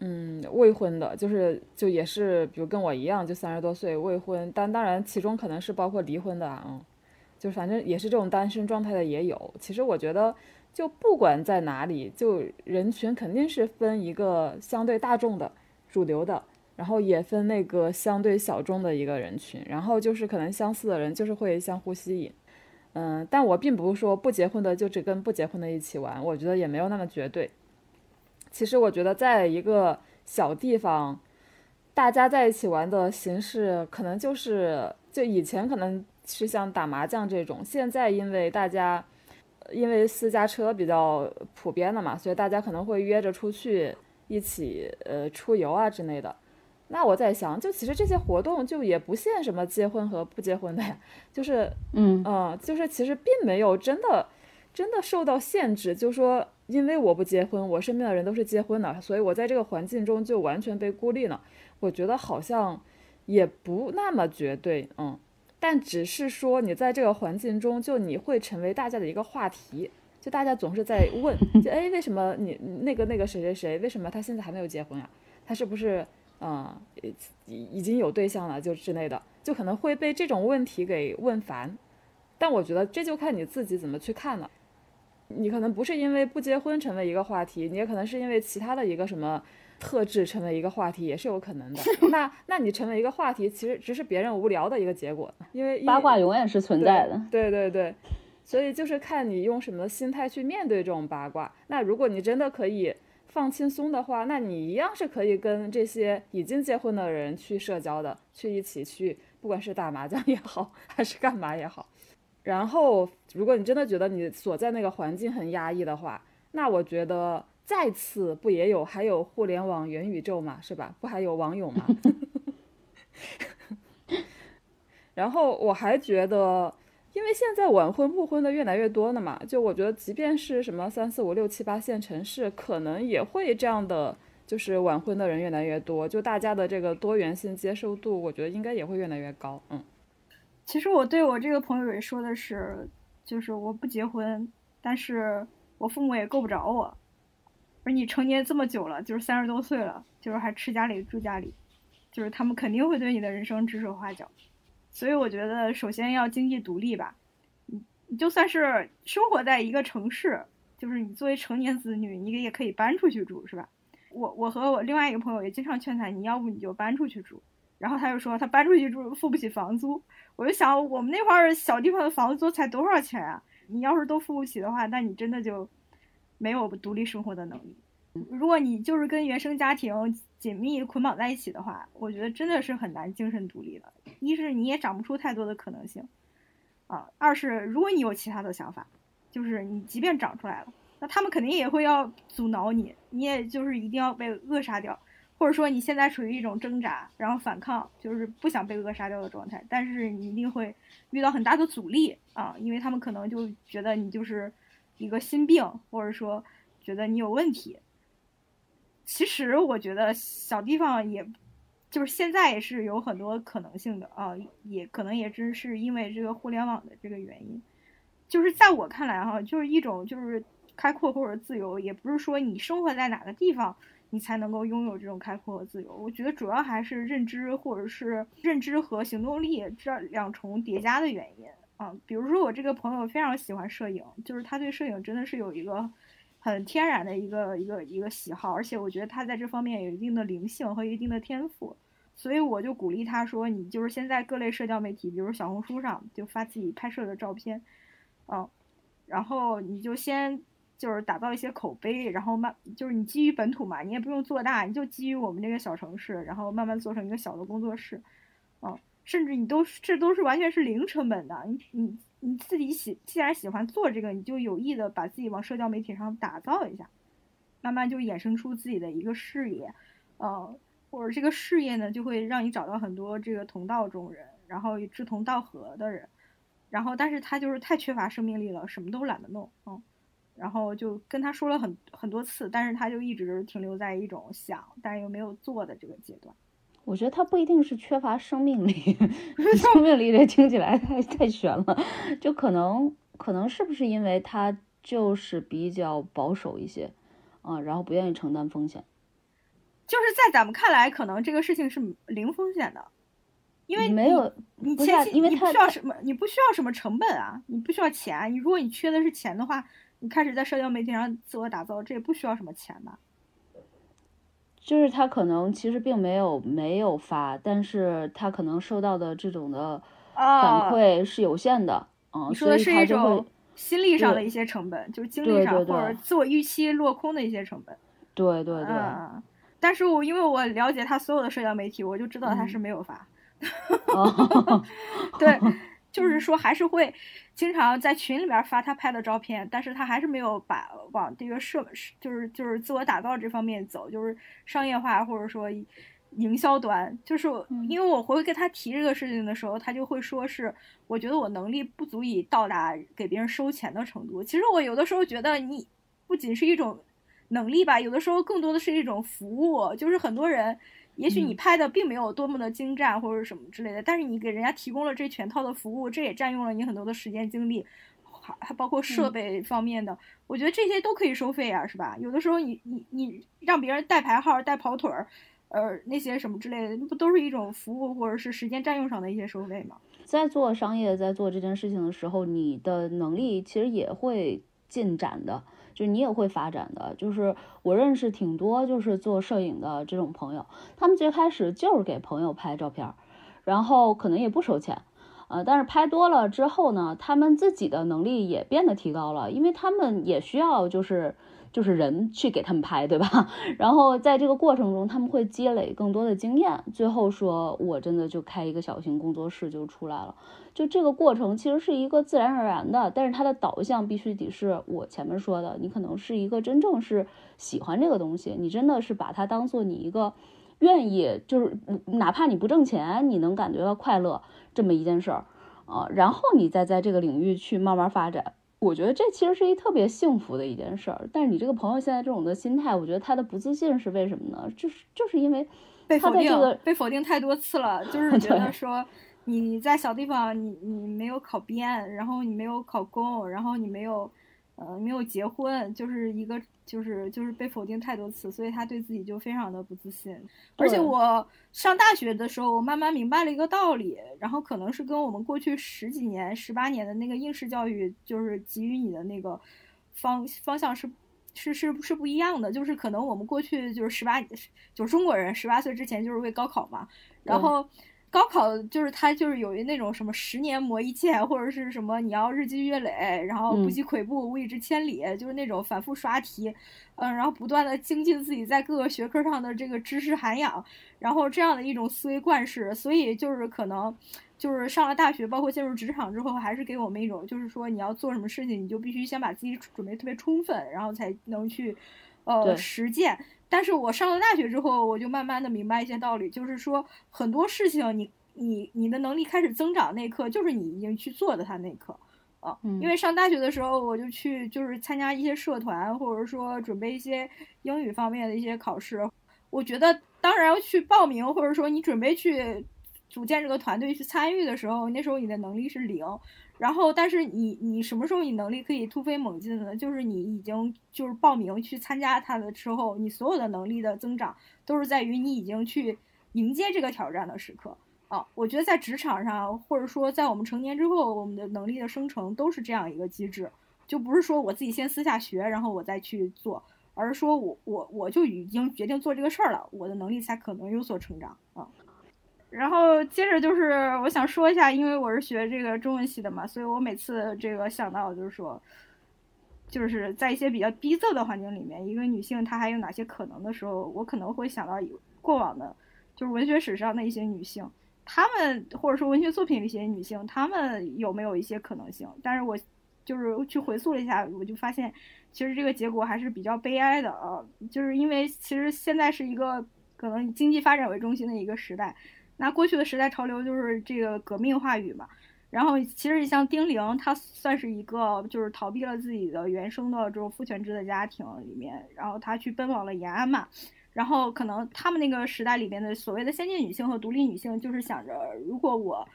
嗯，未婚的，就是就也是，比如跟我一样，就三十多岁未婚，但当然其中可能是包括离婚的啊，嗯就反正也是这种单身状态的也有。其实我觉得，就不管在哪里，就人群肯定是分一个相对大众的、主流的。然后也分那个相对小众的一个人群，然后就是可能相似的人就是会相互吸引，嗯，但我并不是说不结婚的就只跟不结婚的一起玩，我觉得也没有那么绝对。其实我觉得在一个小地方，大家在一起玩的形式可能就是就以前可能是像打麻将这种，现在因为大家因为私家车比较普遍了嘛，所以大家可能会约着出去一起呃出游啊之类的。那我在想，就其实这些活动就也不限什么结婚和不结婚的呀，就是，嗯嗯，就是其实并没有真的，真的受到限制。就说因为我不结婚，我身边的人都是结婚的，所以我在这个环境中就完全被孤立了。我觉得好像也不那么绝对，嗯，但只是说你在这个环境中，就你会成为大家的一个话题，就大家总是在问，就哎，为什么你那个那个谁谁谁，为什么他现在还没有结婚呀？他是不是？嗯，已已经有对象了，就之类的，就可能会被这种问题给问烦。但我觉得这就看你自己怎么去看了。你可能不是因为不结婚成为一个话题，你也可能是因为其他的一个什么特质成为一个话题，也是有可能的。那那你成为一个话题，其实只是别人无聊的一个结果。因为八卦永远是存在的。对对对，所以就是看你用什么心态去面对这种八卦。那如果你真的可以。放轻松的话，那你一样是可以跟这些已经结婚的人去社交的，去一起去，不管是打麻将也好，还是干嘛也好。然后，如果你真的觉得你所在那个环境很压抑的话，那我觉得再次不也有还有互联网元宇宙嘛，是吧？不还有网友吗？然后我还觉得。因为现在晚婚不婚的越来越多了嘛，就我觉得，即便是什么三四五六七八线城市，可能也会这样的，就是晚婚的人越来越多，就大家的这个多元性接受度，我觉得应该也会越来越高。嗯，其实我对我这个朋友也说的是，就是我不结婚，但是我父母也够不着我，而你成年这么久了，就是三十多岁了，就是还吃家里住家里，就是他们肯定会对你的人生指手画脚。所以我觉得，首先要经济独立吧。你你就算是生活在一个城市，就是你作为成年子女，你也可以搬出去住，是吧？我我和我另外一个朋友也经常劝他，你要不你就搬出去住。然后他就说他搬出去住付不起房租。我就想，我们那块儿小地方的房租才多少钱啊？你要是都付不起的话，那你真的就没有独立生活的能力。如果你就是跟原生家庭紧密捆绑在一起的话，我觉得真的是很难精神独立的。一是你也长不出太多的可能性，啊，二是如果你有其他的想法，就是你即便长出来了，那他们肯定也会要阻挠你，你也就是一定要被扼杀掉，或者说你现在处于一种挣扎，然后反抗，就是不想被扼杀掉的状态，但是你一定会遇到很大的阻力啊，因为他们可能就觉得你就是一个心病，或者说觉得你有问题。其实我觉得小地方也，就是现在也是有很多可能性的啊，也可能也真是因为这个互联网的这个原因，就是在我看来哈，就是一种就是开阔或者自由，也不是说你生活在哪个地方你才能够拥有这种开阔和自由。我觉得主要还是认知或者是认知和行动力这两重叠加的原因啊。比如说我这个朋友非常喜欢摄影，就是他对摄影真的是有一个。很天然的一个一个一个喜好，而且我觉得他在这方面有一定的灵性和一定的天赋，所以我就鼓励他说，你就是先在各类社交媒体，比如小红书上就发自己拍摄的照片，嗯，然后你就先就是打造一些口碑，然后慢就是你基于本土嘛，你也不用做大，你就基于我们这个小城市，然后慢慢做成一个小的工作室，嗯，甚至你都这都是完全是零成本的，你你。你自己喜，既然喜欢做这个，你就有意的把自己往社交媒体上打造一下，慢慢就衍生出自己的一个事业，呃，或者这个事业呢，就会让你找到很多这个同道中人，然后志同道合的人，然后但是他就是太缺乏生命力了，什么都懒得弄，嗯，然后就跟他说了很很多次，但是他就一直停留在一种想，但又没有做的这个阶段。我觉得他不一定是缺乏生命力，生命力这听起来太太悬了，就可能可能是不是因为他就是比较保守一些，啊，然后不愿意承担风险，就是在咱们看来，可能这个事情是零风险的，因为没有你前期你不需要什么，你不需要什么成本啊，你不需要钱，你如果你缺的是钱的话，你开始在社交媒体上自我打造，这也不需要什么钱吧。就是他可能其实并没有没有发，但是他可能受到的这种的反馈是有限的，嗯，你说的是一种心理上的一些成本，就是精力上或者自我预期落空的一些成本。对对对。但是我因为我了解他所有的社交媒体，我就知道他是没有发。对。就是说，还是会经常在群里面发他拍的照片，但是他还是没有把往这个社，就是就是自我打造这方面走，就是商业化或者说营销端。就是因为我回跟他提这个事情的时候，他就会说是，我觉得我能力不足以到达给别人收钱的程度。其实我有的时候觉得，你不仅是一种能力吧，有的时候更多的是一种服务，就是很多人。也许你拍的并没有多么的精湛或者什么之类的，但是你给人家提供了这全套的服务，这也占用了你很多的时间精力，还还包括设备方面的，我觉得这些都可以收费啊，是吧？有的时候你你你让别人带牌号、带跑腿儿，呃，那些什么之类的，不都是一种服务或者是时间占用上的一些收费吗？在做商业，在做这件事情的时候，你的能力其实也会进展的。就你也会发展的，就是我认识挺多，就是做摄影的这种朋友，他们最开始就是给朋友拍照片，然后可能也不收钱，呃，但是拍多了之后呢，他们自己的能力也变得提高了，因为他们也需要就是。就是人去给他们拍，对吧？然后在这个过程中，他们会积累更多的经验，最后说我真的就开一个小型工作室就出来了。就这个过程其实是一个自然而然的，但是它的导向必须得是我前面说的，你可能是一个真正是喜欢这个东西，你真的是把它当做你一个愿意，就是哪怕你不挣钱，你能感觉到快乐这么一件事儿啊，然后你再在这个领域去慢慢发展。我觉得这其实是一特别幸福的一件事儿，但是你这个朋友现在这种的心态，我觉得他的不自信是为什么呢？就是就是因为被否定，被否定太多次了，就是 觉得说你在小地方，你你没有考编，然后你没有考公，然后你没有呃没有结婚，就是一个。就是就是被否定太多次，所以他对自己就非常的不自信。而且我上大学的时候，我慢慢明白了一个道理，然后可能是跟我们过去十几年、十八年的那个应试教育，就是给予你的那个方方向是是是是不一样的。就是可能我们过去就是十八，就是中国人十八岁之前就是为高考嘛，然后。高考就是他就是有一那种什么十年磨一剑，或者是什么你要日积月累，然后不积跬步无以至千里，就是那种反复刷题，嗯，然后不断的精进自己在各个学科上的这个知识涵养，然后这样的一种思维惯式，所以就是可能就是上了大学，包括进入职场之后，还是给我们一种就是说你要做什么事情，你就必须先把自己准备特别充分，然后才能去呃实践。但是我上了大学之后，我就慢慢的明白一些道理，就是说很多事情，你你你的能力开始增长那一刻，就是你已经去做的它那一刻，啊，因为上大学的时候，我就去就是参加一些社团，或者说准备一些英语方面的一些考试，我觉得当然要去报名，或者说你准备去组建这个团队去参与的时候，那时候你的能力是零。然后，但是你你什么时候你能力可以突飞猛进呢？就是你已经就是报名去参加它的时候，你所有的能力的增长都是在于你已经去迎接这个挑战的时刻啊。我觉得在职场上，或者说在我们成年之后，我们的能力的生成都是这样一个机制，就不是说我自己先私下学，然后我再去做，而是说我我我就已经决定做这个事儿了，我的能力才可能有所成长啊。然后接着就是我想说一下，因为我是学这个中文系的嘛，所以我每次这个想到就是说，就是在一些比较逼仄的环境里面，一个女性她还有哪些可能的时候，我可能会想到过往的，就是文学史上的一些女性，她们或者说文学作品里一些女性，她们有没有一些可能性？但是我就是去回溯了一下，我就发现其实这个结果还是比较悲哀的啊，就是因为其实现在是一个可能经济发展为中心的一个时代。那过去的时代潮流就是这个革命话语嘛，然后其实像丁玲，她算是一个就是逃避了自己的原生的这种父权制的家庭里面，然后她去奔往了延安嘛，然后可能他们那个时代里面的所谓的先进女性和独立女性，就是想着如果我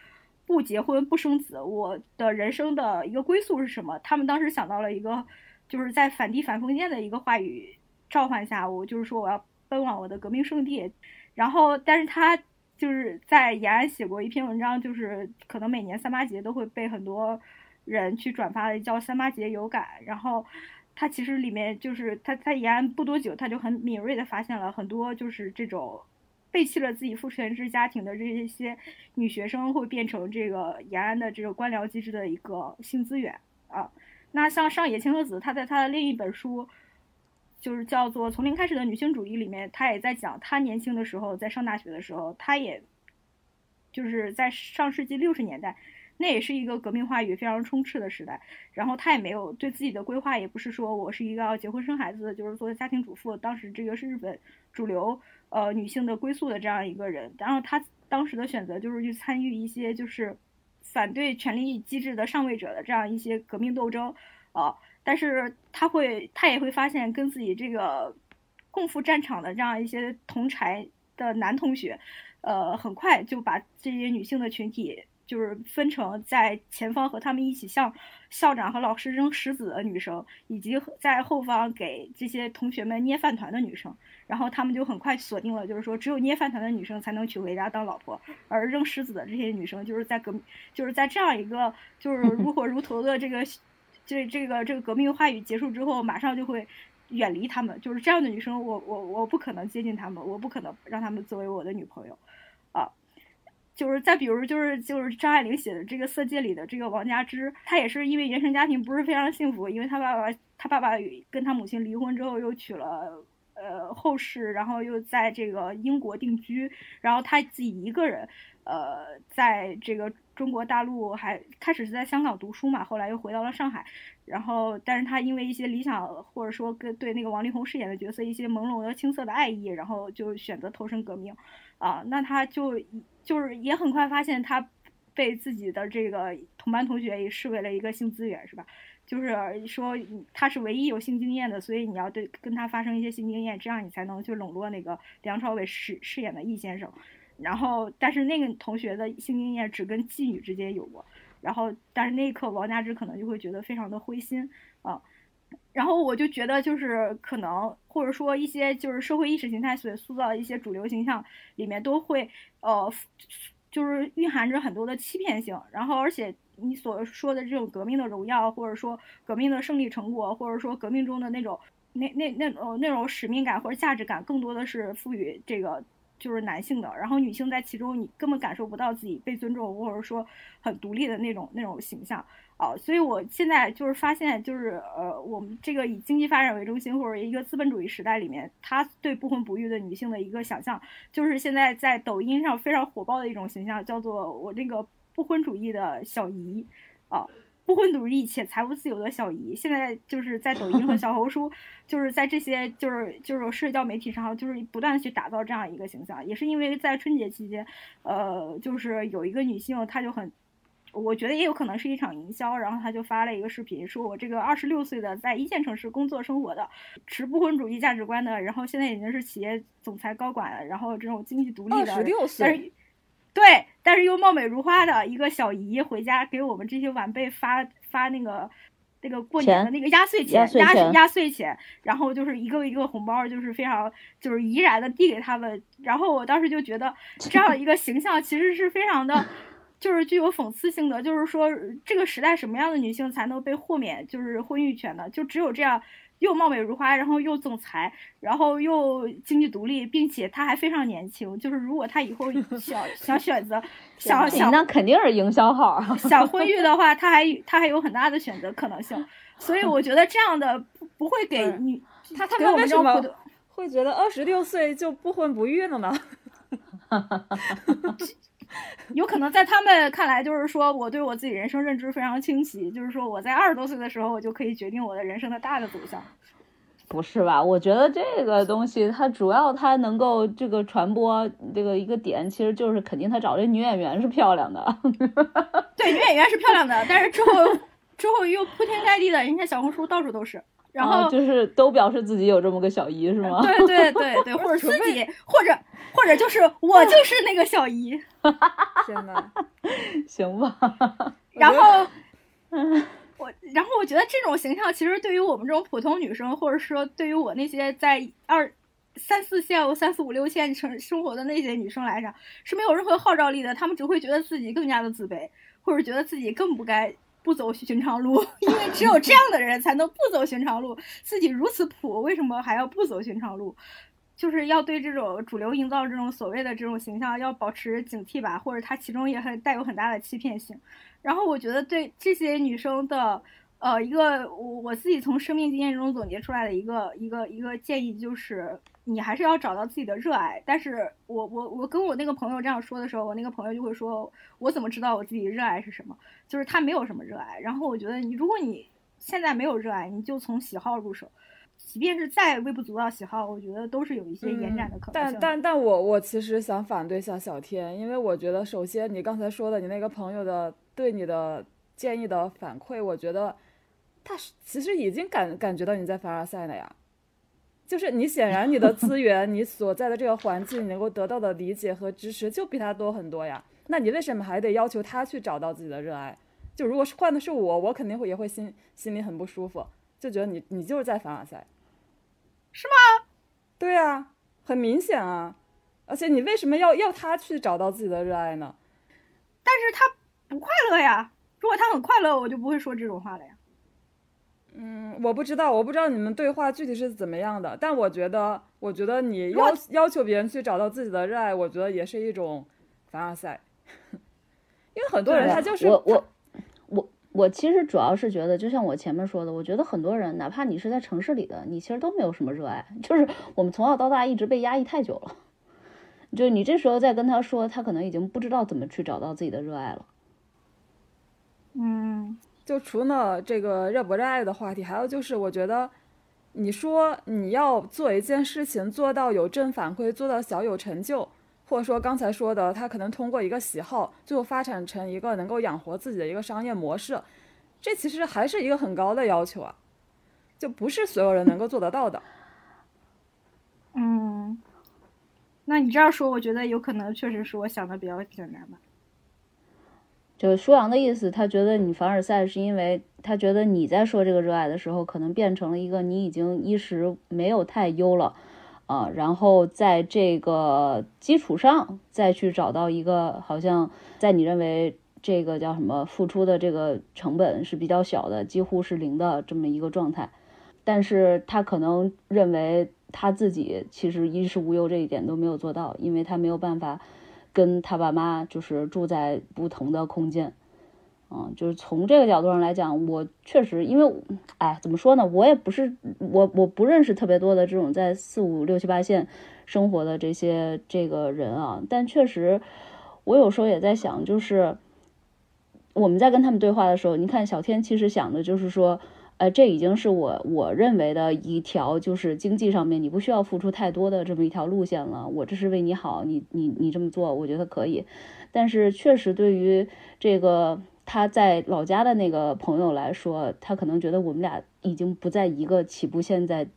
不结婚不生子，我的人生的一个归宿是什么？他们当时想到了一个，就是在反帝反封建的一个话语召唤下，我就是说我要奔往我的革命圣地，然后但是她。就是在延安写过一篇文章，就是可能每年三八节都会被很多人去转发的，叫《三八节有感》。然后他其实里面就是他在延安不多久，他就很敏锐的发现了很多就是这种背弃了自己父权制家庭的这些女学生会变成这个延安的这个官僚机制的一个性资源啊。那像上野千鹤子，她在她的另一本书。就是叫做从零开始的女性主义里面，她也在讲她年轻的时候，在上大学的时候，她也就是在上世纪六十年代，那也是一个革命话语非常充斥的时代。然后她也没有对自己的规划，也不是说我是一个要结婚生孩子，就是做家庭主妇。当时这个是日本主流呃女性的归宿的这样一个人。然后她当时的选择就是去参与一些就是反对权力机制的上位者的这样一些革命斗争，啊。但是他会，他也会发现跟自己这个共赴战场的这样一些同柴的男同学，呃，很快就把这些女性的群体就是分成在前方和他们一起向校长和老师扔石子的女生，以及在后方给这些同学们捏饭团的女生。然后他们就很快锁定了，就是说只有捏饭团的女生才能娶回家当老婆，而扔石子的这些女生就是在革，就是在这样一个就是如火如荼的这个。这这个这个革命话语结束之后，马上就会远离他们。就是这样的女生，我我我不可能接近他们，我不可能让他们作为我的女朋友，啊，就是再比如就是就是张爱玲写的这个《色戒》里的这个王佳芝，她也是因为原生家庭不是非常幸福，因为她爸爸她爸爸跟她母亲离婚之后又娶了呃后世，然后又在这个英国定居，然后她自己一个人。呃，在这个中国大陆还开始是在香港读书嘛，后来又回到了上海，然后但是他因为一些理想或者说跟对那个王力宏饰演的角色一些朦胧的青涩的爱意，然后就选择投身革命，啊，那他就就是也很快发现他被自己的这个同班同学也视为了一个性资源，是吧？就是说他是唯一有性经验的，所以你要对跟他发生一些性经验，这样你才能去笼络那个梁朝伟饰饰演的易先生。然后，但是那个同学的性经验只跟妓女之间有过。然后，但是那一刻，王佳芝可能就会觉得非常的灰心啊。然后我就觉得，就是可能，或者说一些就是社会意识形态所塑造的一些主流形象里面，都会呃，就是蕴含着很多的欺骗性。然后，而且你所说的这种革命的荣耀，或者说革命的胜利成果，或者说革命中的那种那那那种那种使命感或者价值感，更多的是赋予这个。就是男性的，然后女性在其中你根本感受不到自己被尊重或者说很独立的那种那种形象啊，所以我现在就是发现就是呃我们这个以经济发展为中心或者一个资本主义时代里面，他对不婚不育的女性的一个想象，就是现在在抖音上非常火爆的一种形象，叫做我这个不婚主义的小姨啊。不婚主义且财务自由的小姨，现在就是在抖音和小红书，就是在这些就是就是社交媒体上，就是不断的去打造这样一个形象。也是因为在春节期间，呃，就是有一个女性，她就很，我觉得也有可能是一场营销，然后她就发了一个视频，说我这个二十六岁的在一线城市工作生活的，持不婚主义价值观的，然后现在已经是企业总裁高管，然后这种经济独立的，二十六岁。对，但是又貌美如花的一个小姨回家给我们这些晚辈发发那个那个过年的那个压岁钱，压压岁钱，然后就是一个一个红包，就是非常就是怡然的递给他们。然后我当时就觉得 这样一个形象其实是非常的，就是具有讽刺性的，就是说这个时代什么样的女性才能被豁免就是婚育权呢？就只有这样。又貌美如花，然后又总裁，然后又经济独立，并且他还非常年轻。就是如果他以后 想想选择，想想那肯定是营销号。想婚育的话，他还他还有很大的选择可能性。所以我觉得这样的不不会给你他他们为什么会觉得二十六岁就不婚不育了呢？有可能在他们看来，就是说我对我自己人生认知非常清晰，就是说我在二十多岁的时候，我就可以决定我的人生的大的走向。不是吧？我觉得这个东西，它主要它能够这个传播这个一个点，其实就是肯定他找这女演员是漂亮的。对，女演员是漂亮的，但是之后之后又铺天盖地的，人家小红书到处都是。然后就是都表示自己有这么个小姨是吗？对对对对，或者自己，或者或者就是我就是那个小姨。天呐，行吧。然后，我然后我觉得这种形象其实对于我们这种普通女生，或者说对于我那些在二三四线、三四五六线城生活的那些女生来讲，是没有任何号召力的。她们只会觉得自己更加的自卑，或者觉得自己更不该。不走寻常路，因为只有这样的人才能不走寻常路。自己如此普，为什么还要不走寻常路？就是要对这种主流营造这种所谓的这种形象要保持警惕吧，或者它其中也很带有很大的欺骗性。然后我觉得对这些女生的，呃，一个我我自己从生命经验中总结出来的一个一个一个建议就是。你还是要找到自己的热爱，但是我我我跟我那个朋友这样说的时候，我那个朋友就会说，我怎么知道我自己热爱是什么？就是他没有什么热爱。然后我觉得你如果你现在没有热爱，你就从喜好入手，即便是再微不足道喜好，我觉得都是有一些延展的可能性。但但但我我其实想反对一下小天，因为我觉得首先你刚才说的你那个朋友的对你的建议的反馈，我觉得他其实已经感感觉到你在凡尔赛了呀。就是你显然你的资源，你所在的这个环境，你能够得到的理解和支持就比他多很多呀。那你为什么还得要求他去找到自己的热爱？就如果是换的是我，我肯定会也会心心里很不舒服，就觉得你你就是在凡尔赛，是吗？对啊，很明显啊。而且你为什么要要他去找到自己的热爱呢？但是他不快乐呀。如果他很快乐，我就不会说这种话了呀。嗯，我不知道，我不知道你们对话具体是怎么样的，但我觉得，我觉得你要要求别人去找到自己的热爱，我觉得也是一种凡尔赛，因为很多人他就是我我我我其实主要是觉得，就像我前面说的，我觉得很多人，哪怕你是在城市里的，你其实都没有什么热爱，就是我们从小到大一直被压抑太久了，就你这时候再跟他说，他可能已经不知道怎么去找到自己的热爱了，嗯。就除了这个热不热爱的话题，还有就是，我觉得，你说你要做一件事情做到有正反馈，做到小有成就，或者说刚才说的，他可能通过一个喜好，最后发展成一个能够养活自己的一个商业模式，这其实还是一个很高的要求啊，就不是所有人能够做得到的。嗯，那你这样说，我觉得有可能确实是我想的比较简单吧。就是舒阳的意思，他觉得你凡尔赛是因为他觉得你在说这个热爱的时候，可能变成了一个你已经衣食没有太优了，啊，然后在这个基础上再去找到一个好像在你认为这个叫什么付出的这个成本是比较小的，几乎是零的这么一个状态，但是他可能认为他自己其实衣食无忧这一点都没有做到，因为他没有办法跟他爸妈就是住在不同的空间。嗯，就是从这个角度上来讲，我确实因为，哎，怎么说呢？我也不是我我不认识特别多的这种在四五六七八线生活的这些这个人啊，但确实，我有时候也在想，就是我们在跟他们对话的时候，你看小天其实想的就是说，呃，这已经是我我认为的一条就是经济上面你不需要付出太多的这么一条路线了。我这是为你好，你你你这么做，我觉得可以。但是确实对于这个。他在老家的那个朋友来说，他可能觉得我们俩已经不在一个起步线在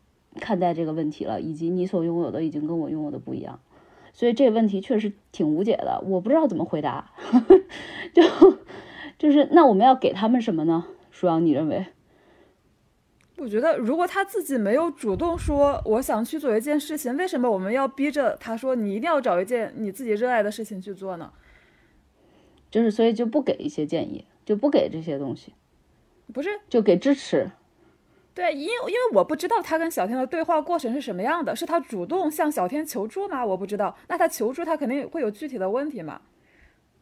看待这个问题了，以及你所拥有的已经跟我拥有的不一样，所以这个问题确实挺无解的，我不知道怎么回答。就就是那我们要给他们什么呢？舒阳，你认为？我觉得如果他自己没有主动说我想去做一件事情，为什么我们要逼着他说你一定要找一件你自己热爱的事情去做呢？就是，所以就不给一些建议，就不给这些东西，不是就给支持。对，因因为我不知道他跟小天的对话过程是什么样的，是他主动向小天求助吗？我不知道。那他求助，他肯定会有具体的问题嘛？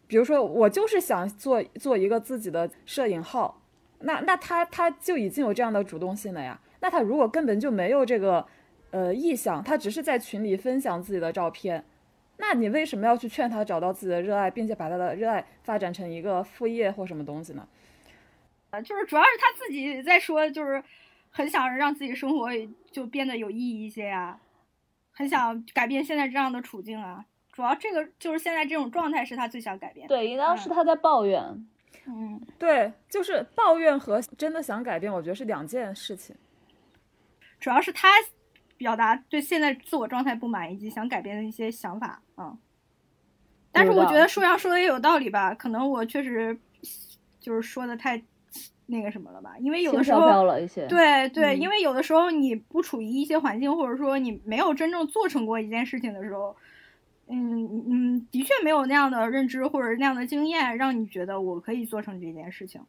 比如说，我就是想做做一个自己的摄影号，那那他他就已经有这样的主动性了呀。那他如果根本就没有这个呃意向，他只是在群里分享自己的照片。那你为什么要去劝他找到自己的热爱，并且把他的热爱发展成一个副业或什么东西呢？啊，就是主要是他自己在说，就是很想让自己生活就变得有意义一些呀，很想改变现在这样的处境啊。主要这个就是现在这种状态是他最想改变。对，应当是他在抱怨。嗯，对，就是抱怨和真的想改变，我觉得是两件事情。主要是他。表达对现在自我状态不满以及想改变的一些想法啊，但是我觉得舒阳说的也有道理吧，可能我确实就是说的太那个什么了吧，因为有的时候对对，因为有的时候你不处于一些环境，或者说你没有真正做成过一件事情的时候，嗯嗯，的确没有那样的认知或者那样的经验，让你觉得我可以做成这件事情。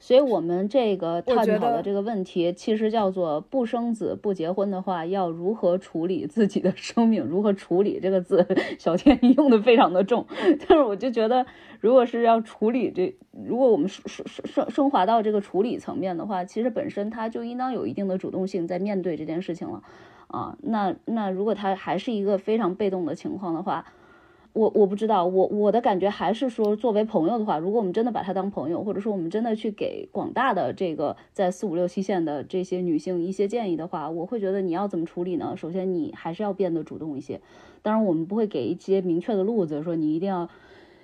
所以，我们这个探讨的这个问题，其实叫做不生子不结婚的话，要如何处理自己的生命？如何处理这个字，小天用的非常的重。但是，我就觉得，如果是要处理这，如果我们升升升升华到这个处理层面的话，其实本身他就应当有一定的主动性在面对这件事情了啊。那那如果他还是一个非常被动的情况的话，我我不知道，我我的感觉还是说，作为朋友的话，如果我们真的把他当朋友，或者说我们真的去给广大的这个在四五六七线的这些女性一些建议的话，我会觉得你要怎么处理呢？首先，你还是要变得主动一些。当然，我们不会给一些明确的路子，说你一定要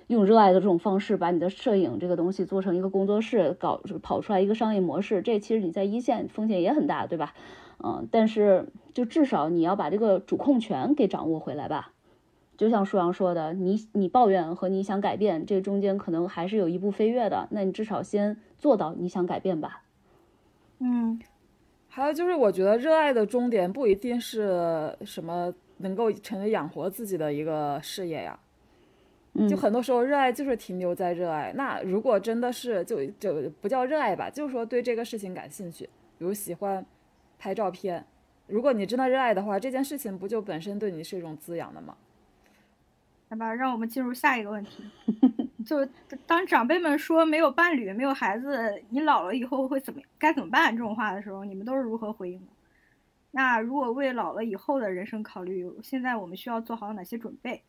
用热爱的这种方式把你的摄影这个东西做成一个工作室，搞跑出来一个商业模式。这其实你在一线风险也很大，对吧？嗯，但是就至少你要把这个主控权给掌握回来吧。就像舒阳说的，你你抱怨和你想改变，这中间可能还是有一步飞跃的。那你至少先做到你想改变吧。嗯，还有就是，我觉得热爱的终点不一定是什么能够成为养活自己的一个事业呀。就很多时候，热爱就是停留在热爱。那如果真的是就就不叫热爱吧，就是说对这个事情感兴趣，比如喜欢拍照片。如果你真的热爱的话，这件事情不就本身对你是一种滋养的吗？好吧，让我们进入下一个问题。就当长辈们说没有伴侣、没有孩子，你老了以后会怎么该怎么办这种话的时候，你们都是如何回应的？那如果为老了以后的人生考虑，现在我们需要做好哪些准备？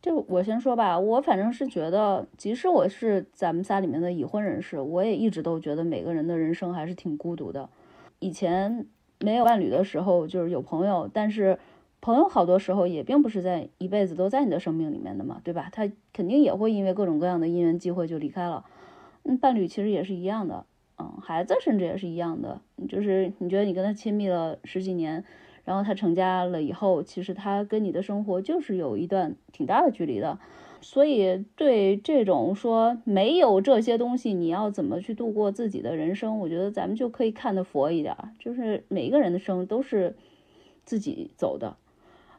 就我先说吧，我反正是觉得，即使我是咱们仨里面的已婚人士，我也一直都觉得每个人的人生还是挺孤独的。以前没有伴侣的时候，就是有朋友，但是。朋友好多时候也并不是在一辈子都在你的生命里面的嘛，对吧？他肯定也会因为各种各样的因缘机会就离开了。嗯，伴侣其实也是一样的，嗯，孩子甚至也是一样的。就是你觉得你跟他亲密了十几年，然后他成家了以后，其实他跟你的生活就是有一段挺大的距离的。所以对这种说没有这些东西，你要怎么去度过自己的人生？我觉得咱们就可以看得佛一点，就是每一个人的生都是自己走的。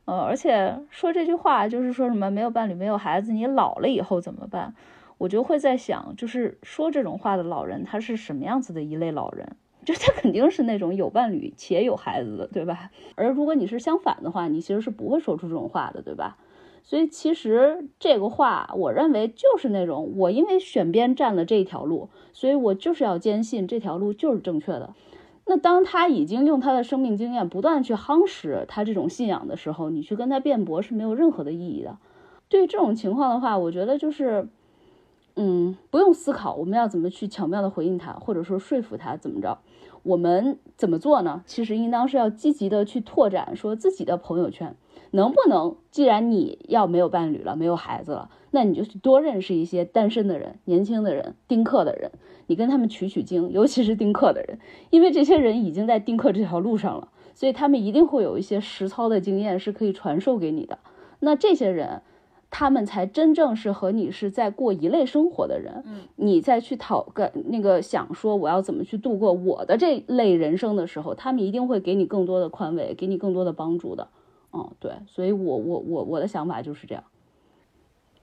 呃，而且说这句话就是说什么没有伴侣、没有孩子，你老了以后怎么办？我就会在想，就是说这种话的老人，他是什么样子的一类老人？就他肯定是那种有伴侣且有孩子的，对吧？而如果你是相反的话，你其实是不会说出这种话的，对吧？所以其实这个话，我认为就是那种我因为选边站了这一条路，所以我就是要坚信这条路就是正确的。那当他已经用他的生命经验不断去夯实他这种信仰的时候，你去跟他辩驳是没有任何的意义的。对于这种情况的话，我觉得就是，嗯，不用思考我们要怎么去巧妙的回应他，或者说说服他怎么着。我们怎么做呢？其实应当是要积极的去拓展说自己的朋友圈。能不能？既然你要没有伴侣了，没有孩子了，那你就去多认识一些单身的人、年轻的人、丁克的人，你跟他们取取经，尤其是丁克的人，因为这些人已经在丁克这条路上了，所以他们一定会有一些实操的经验是可以传授给你的。那这些人，他们才真正是和你是在过一类生活的人。嗯，你再去讨个那个想说我要怎么去度过我的这类人生的时候，他们一定会给你更多的宽慰，给你更多的帮助的。嗯，对，所以我我我我的想法就是这样。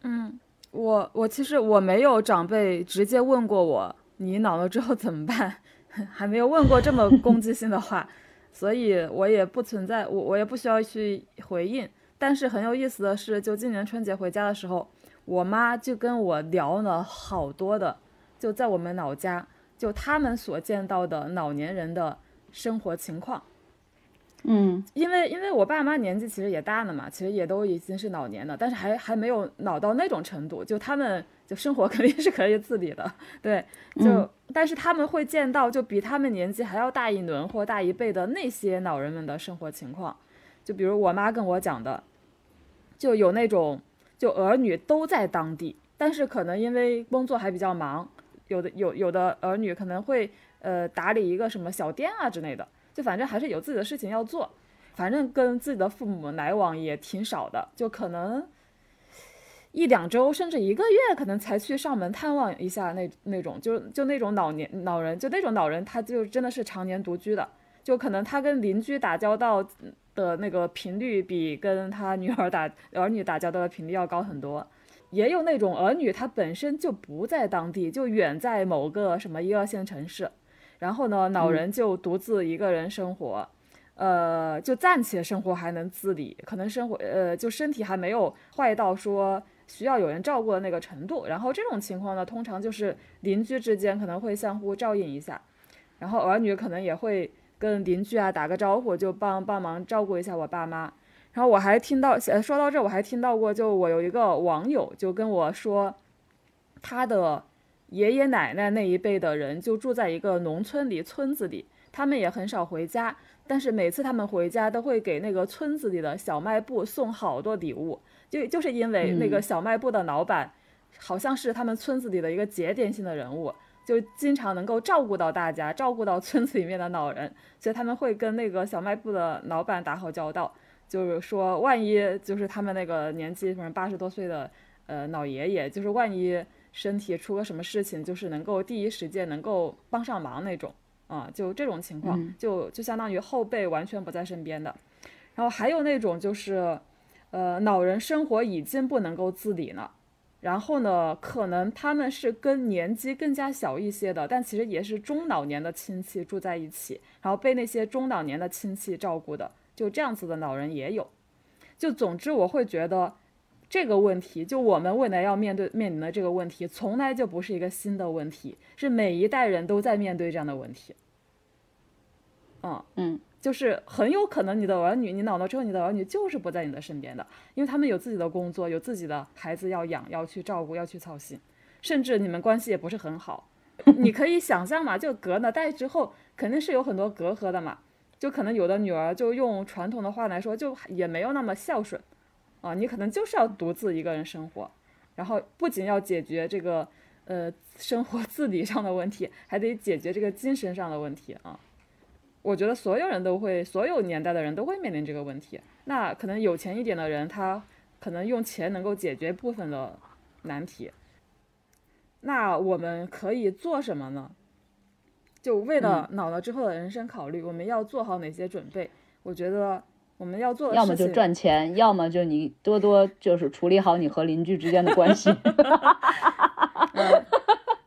嗯，我我其实我没有长辈直接问过我你老了之后怎么办，还没有问过这么攻击性的话，所以我也不存在，我我也不需要去回应。但是很有意思的是，就今年春节回家的时候，我妈就跟我聊了好多的，就在我们老家，就他们所见到的老年人的生活情况。嗯，因为因为我爸妈年纪其实也大了嘛，其实也都已经是老年了，但是还还没有老到那种程度，就他们就生活肯定是可以自理的，对，就但是他们会见到就比他们年纪还要大一轮或大一辈的那些老人们的生活情况，就比如我妈跟我讲的，就有那种就儿女都在当地，但是可能因为工作还比较忙，有的有有的儿女可能会呃打理一个什么小店啊之类的。就反正还是有自己的事情要做，反正跟自己的父母来往也挺少的，就可能一两周甚至一个月，可能才去上门探望一下那那种，就就那种老年老人，就那种老人，他就真的是常年独居的，就可能他跟邻居打交道的那个频率比跟他女儿打儿女打交道的频率要高很多，也有那种儿女他本身就不在当地，就远在某个什么一二线城市。然后呢，老人就独自一个人生活，呃，就暂且生活还能自理，可能生活呃就身体还没有坏到说需要有人照顾的那个程度。然后这种情况呢，通常就是邻居之间可能会相互照应一下，然后儿女可能也会跟邻居啊打个招呼，就帮帮忙照顾一下我爸妈。然后我还听到，说到这我还听到过，就我有一个网友就跟我说，他的。爷爷奶奶那一辈的人就住在一个农村里村子里，他们也很少回家，但是每次他们回家都会给那个村子里的小卖部送好多礼物，就就是因为那个小卖部的老板好像是他们村子里的一个节点性的人物，就经常能够照顾到大家，照顾到村子里面的老人，所以他们会跟那个小卖部的老板打好交道，就是说万一就是他们那个年纪反正八十多岁的呃老爷爷，就是万一。身体出个什么事情，就是能够第一时间能够帮上忙那种啊，就这种情况，就就相当于后辈完全不在身边的。然后还有那种就是，呃，老人生活已经不能够自理了，然后呢，可能他们是跟年纪更加小一些的，但其实也是中老年的亲戚住在一起，然后被那些中老年的亲戚照顾的，就这样子的老人也有。就总之，我会觉得。这个问题，就我们未来要面对面临的这个问题，从来就不是一个新的问题，是每一代人都在面对这样的问题。嗯嗯，就是很有可能你的儿女，你老了之后，你的儿女就是不在你的身边的，因为他们有自己的工作，有自己的孩子要养，要去照顾，要去操心，甚至你们关系也不是很好。你可以想象嘛，就隔了代之后，肯定是有很多隔阂的嘛。就可能有的女儿，就用传统的话来说，就也没有那么孝顺。啊，你可能就是要独自一个人生活，然后不仅要解决这个呃生活自理上的问题，还得解决这个精神上的问题啊。我觉得所有人都会，所有年代的人都会面临这个问题。那可能有钱一点的人，他可能用钱能够解决部分的难题。那我们可以做什么呢？就为了老了之后的人生考虑，我们要做好哪些准备？我觉得。我们要做的要么就赚钱，要么就你多多就是处理好你和邻居之间的关系。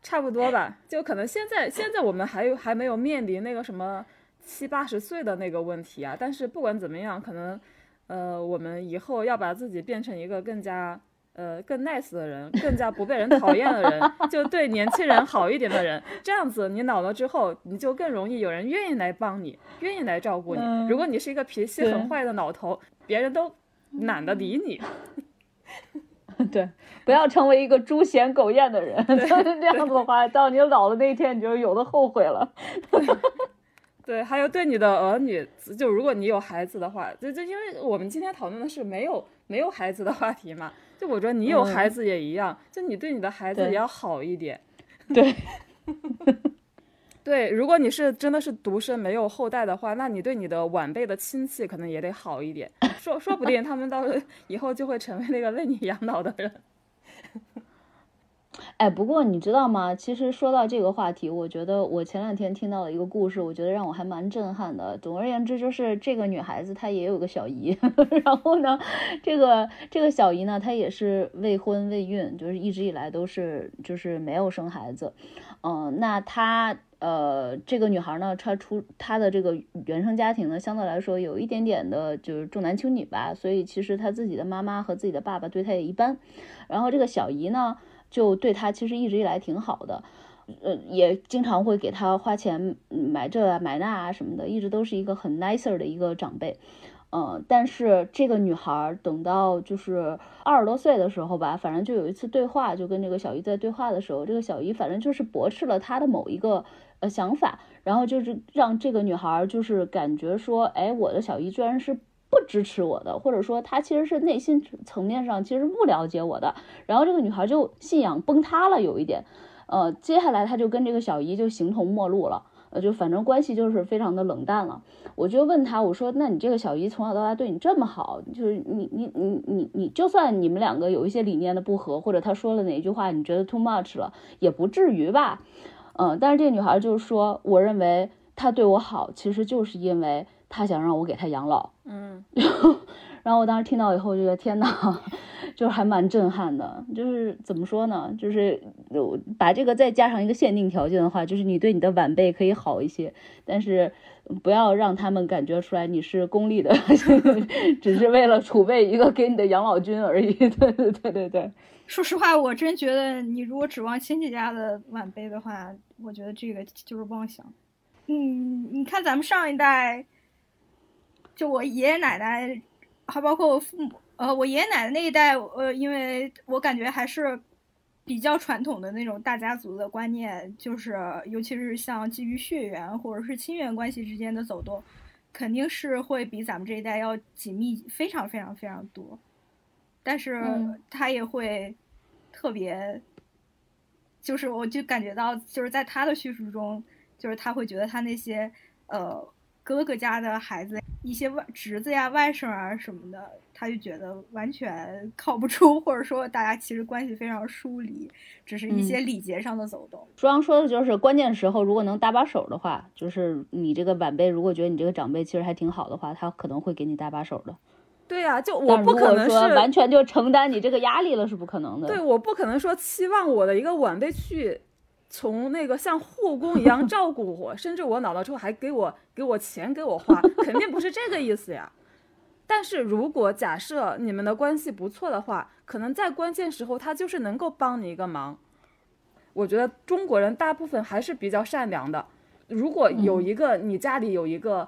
差不多吧，就可能现在现在我们还有还没有面临那个什么七八十岁的那个问题啊，但是不管怎么样，可能呃我们以后要把自己变成一个更加呃更 nice 的人，更加不被人讨厌的人，就对年轻人好一点的人，这样子你老了之后，你就更容易有人愿意来帮你，愿意来照顾你。如果你是一个脾气很坏的老头，别人都懒得理你。对，不要成为一个猪嫌狗厌的人。这样子的话，到你老的那一天，你就有的后悔了。对，还有对你的儿女，就如果你有孩子的话，就就因为我们今天讨论的是没有没有孩子的话题嘛，就我觉得你有孩子也一样，就你对你的孩子也要好一点。对。对，如果你是真的是独生没有后代的话，那你对你的晚辈的亲戚可能也得好一点，说说不定他们到以后就会成为那个为你养老的人。哎，不过你知道吗？其实说到这个话题，我觉得我前两天听到了一个故事，我觉得让我还蛮震撼的。总而言之，就是这个女孩子她也有个小姨，然后呢，这个这个小姨呢，她也是未婚未孕，就是一直以来都是就是没有生孩子。嗯，那她。呃，这个女孩呢，她出她的这个原生家庭呢，相对来说有一点点的，就是重男轻女吧，所以其实她自己的妈妈和自己的爸爸对她也一般。然后这个小姨呢，就对她其实一直以来挺好的，呃，也经常会给她花钱买这买那啊什么的，一直都是一个很 nicer 的一个长辈。嗯，但是这个女孩等到就是二十多岁的时候吧，反正就有一次对话，就跟这个小姨在对话的时候，这个小姨反正就是驳斥了她的某一个。呃，想法，然后就是让这个女孩就是感觉说，哎，我的小姨居然是不支持我的，或者说他其实是内心层面上其实不了解我的，然后这个女孩就信仰崩塌了，有一点，呃，接下来她就跟这个小姨就形同陌路了，呃，就反正关系就是非常的冷淡了。我就问她，我说，那你这个小姨从小到大对你这么好，就是你你你你你，就算你们两个有一些理念的不合，或者她说了哪一句话你觉得 too much 了，也不至于吧？嗯，但是这个女孩就是说，我认为她对我好，其实就是因为她想让我给他养老。嗯，然后我当时听到以后，就觉得天呐，就是还蛮震撼的。就是怎么说呢？就是把这个再加上一个限定条件的话，就是你对你的晚辈可以好一些，但是不要让他们感觉出来你是功利的，只是为了储备一个给你的养老金而已。对对对对对。说实话，我真觉得你如果指望亲戚家的晚辈的话，我觉得这个就是妄想。嗯，你看咱们上一代，就我爷爷奶奶，还包括我父母，呃，我爷爷奶奶那一代，呃，因为我感觉还是比较传统的那种大家族的观念，就是尤其是像基于血缘或者是亲缘关系之间的走动，肯定是会比咱们这一代要紧密非常非常非常多。但是他也会特别，就是我就感觉到，就是在他的叙述中，就是他会觉得他那些呃哥哥家的孩子，一些外侄子呀、外甥啊什么的，他就觉得完全靠不住，或者说大家其实关系非常疏离，只是一些礼节上的走动。书阳说的就是关键时候如果能搭把手的话，就是你这个晚辈如果觉得你这个长辈其实还挺好的话，他可能会给你搭把手的。对呀，就我不可能说完全就承担你这个压力了，是不可能的。对，我不可能说期望我的一个晚辈去从那个像护工一样照顾我，甚至我老了之后还给我给我钱给我花，肯定不是这个意思呀。但是如果假设你们的关系不错的话，可能在关键时候他就是能够帮你一个忙。我觉得中国人大部分还是比较善良的。如果有一个你家里有一个。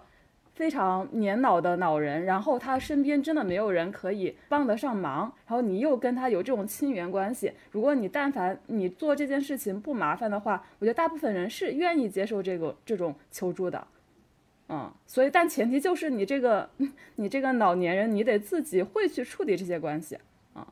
非常年老的老人，然后他身边真的没有人可以帮得上忙，然后你又跟他有这种亲缘关系，如果你但凡你做这件事情不麻烦的话，我觉得大部分人是愿意接受这个这种求助的，嗯，所以但前提就是你这个 你这个老年人，你得自己会去处理这些关系啊，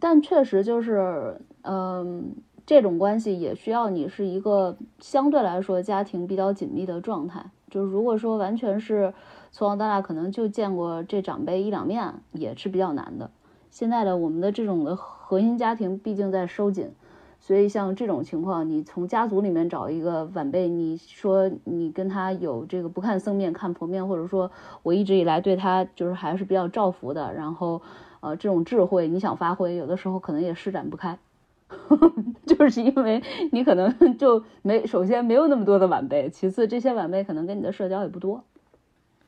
但确实就是嗯。这种关系也需要你是一个相对来说家庭比较紧密的状态。就是如果说完全是从小到大可能就见过这长辈一两面，也是比较难的。现在的我们的这种的核心家庭毕竟在收紧，所以像这种情况，你从家族里面找一个晚辈，你说你跟他有这个不看僧面看佛面，或者说我一直以来对他就是还是比较照拂的，然后呃这种智慧你想发挥，有的时候可能也施展不开。就是因为你可能就没，首先没有那么多的晚辈，其次这些晚辈可能跟你的社交也不多。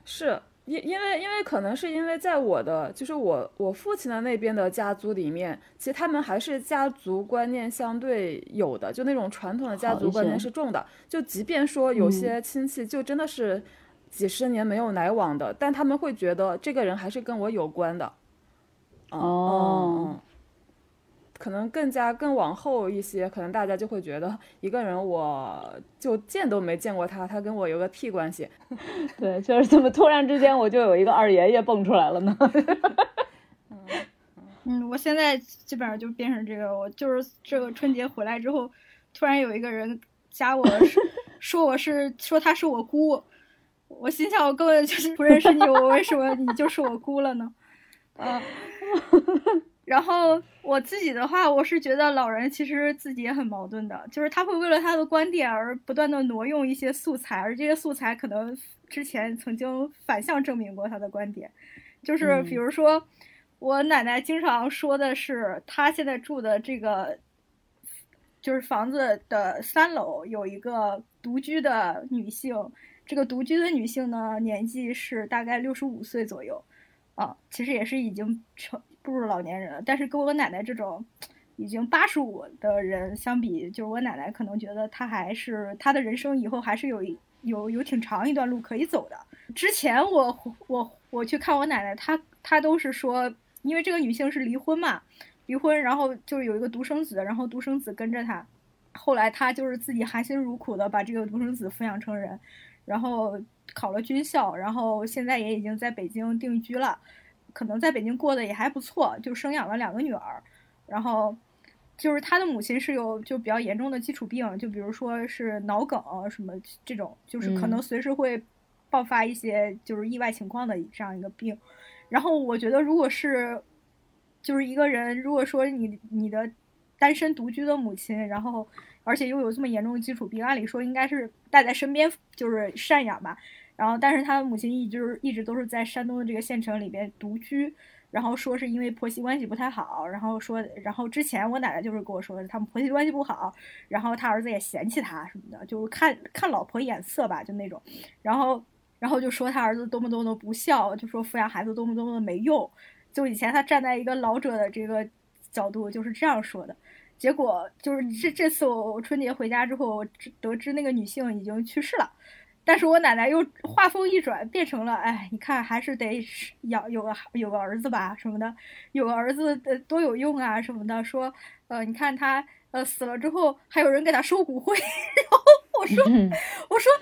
是因因为因为可能是因为在我的就是我我父亲的那边的家族里面，其实他们还是家族观念相对有的，就那种传统的家族观念是重的。就即便说有些亲戚就真的是几十年没有来往的，但他们会觉得这个人还是跟我有关的。哦。可能更加更往后一些，可能大家就会觉得一个人，我就见都没见过他，他跟我有个屁关系？对，就是怎么突然之间我就有一个二爷爷蹦出来了呢？嗯，我现在基本上就变成这个，我就是这个春节回来之后，突然有一个人加我，说我是说他是我姑，我心想我根本就是不认识你，我为什么你就是我姑了呢？啊。然后我自己的话，我是觉得老人其实自己也很矛盾的，就是他会为了他的观点而不断的挪用一些素材，而这些素材可能之前曾经反向证明过他的观点，就是比如说我奶奶经常说的是，她现在住的这个就是房子的三楼有一个独居的女性，这个独居的女性呢年纪是大概六十五岁左右，啊，其实也是已经成。步入老年人，但是跟我奶奶这种已经八十五的人相比，就是我奶奶可能觉得她还是她的人生以后还是有有有挺长一段路可以走的。之前我我我去看我奶奶，她她都是说，因为这个女性是离婚嘛，离婚，然后就是有一个独生子，然后独生子跟着她，后来她就是自己含辛茹苦的把这个独生子抚养成人，然后考了军校，然后现在也已经在北京定居了。可能在北京过得也还不错，就生养了两个女儿，然后就是他的母亲是有就比较严重的基础病，就比如说是脑梗什么这种，就是可能随时会爆发一些就是意外情况的这样一个病。然后我觉得，如果是就是一个人，如果说你你的单身独居的母亲，然后而且又有这么严重的基础病，按理说应该是带在身边就是赡养吧。然后，但是他母亲一直一直都是在山东的这个县城里边独居，然后说是因为婆媳关系不太好，然后说，然后之前我奶奶就是跟我说的，他们婆媳关系不好，然后他儿子也嫌弃他什么的，就看看老婆眼色吧，就那种，然后，然后就说他儿子多么多么的不孝，就说抚养孩子多么多么的没用，就以前他站在一个老者的这个角度就是这样说的，结果就是这这次我春节回家之后，得知那个女性已经去世了。但是我奶奶又话锋一转，变成了哎，你看还是得养有个有个儿子吧什么的，有个儿子呃多有用啊什么的。说呃，你看他呃死了之后，还有人给他收骨灰。然后我说我说。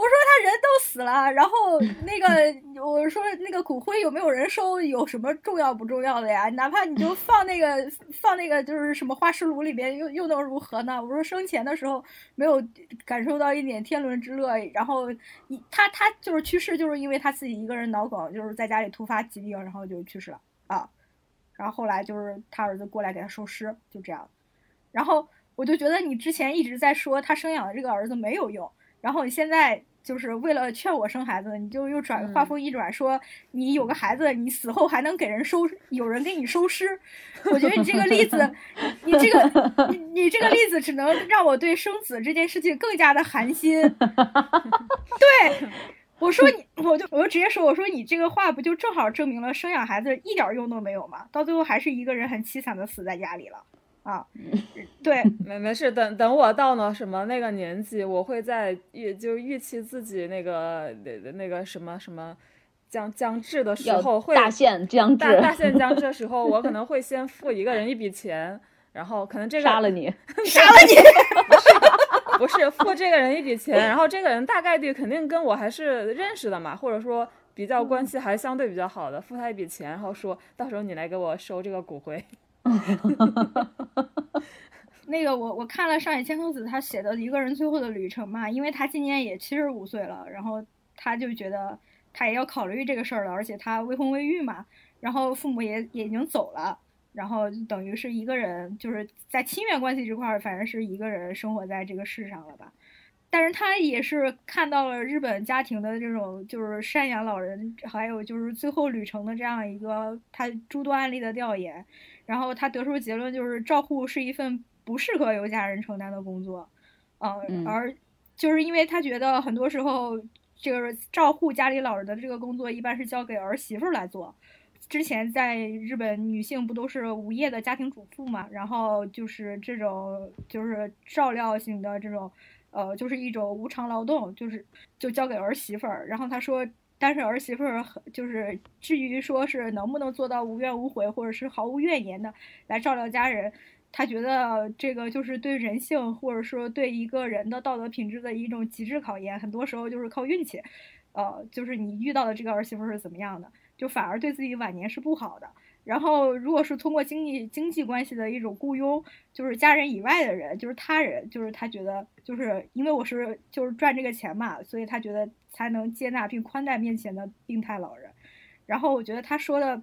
我说他人都死了，然后那个 我说那个骨灰有没有人收，有什么重要不重要的呀？哪怕你就放那个 放那个就是什么花石炉里边，又又能如何呢？我说生前的时候没有感受到一点天伦之乐，然后一他他就是去世，就是因为他自己一个人脑梗，就是在家里突发疾病，然后就去世了啊。然后后来就是他儿子过来给他收尸，就这样。然后我就觉得你之前一直在说他生养的这个儿子没有用，然后你现在。就是为了劝我生孩子，你就又转话锋一转，说你有个孩子，你死后还能给人收，有人给你收尸。我觉得你这个例子，你这个你你这个例子只能让我对生子这件事情更加的寒心。对，我说你，我就我就直接说，我说你这个话不就正好证明了生养孩子一点用都没有吗？到最后还是一个人很凄惨的死在家里了。啊，对，没没事，等等我到了什么那个年纪，我会在预就预期自己那个那那个什么什么将将至的时候，会大限将至，大限将至的时候，我可能会先付一个人一笔钱，然后可能这个杀了你，杀了你，不是付这个人一笔钱，然后这个人大概率肯定跟我还是认识的嘛，或者说比较关系还相对比较好的，付他一笔钱，然后说到时候你来给我收这个骨灰。那个我我看了上野千鹤子他写的一个人最后的旅程嘛，因为他今年也七十五岁了，然后他就觉得他也要考虑这个事儿了，而且他未婚未育嘛，然后父母也也已经走了，然后等于是一个人就是在亲缘关系这块儿，反正是一个人生活在这个世上了吧。但是他也是看到了日本家庭的这种就是赡养老人，还有就是最后旅程的这样一个他诸多案例的调研。然后他得出结论就是照护是一份不适合由家人承担的工作，嗯，而就是因为他觉得很多时候这个照护家里老人的这个工作一般是交给儿媳妇来做。之前在日本，女性不都是无业的家庭主妇嘛？然后就是这种就是照料型的这种，呃，就是一种无偿劳动，就是就交给儿媳妇儿。然后他说，但是儿媳妇儿就是至于说是能不能做到无怨无悔或者是毫无怨言的来照料家人，他觉得这个就是对人性或者说对一个人的道德品质的一种极致考验。很多时候就是靠运气，呃，就是你遇到的这个儿媳妇是怎么样的。就反而对自己晚年是不好的。然后，如果是通过经济经济关系的一种雇佣，就是家人以外的人，就是他人，就是他觉得，就是因为我是就是赚这个钱嘛，所以他觉得才能接纳并宽待面前的病态老人。然后，我觉得他说的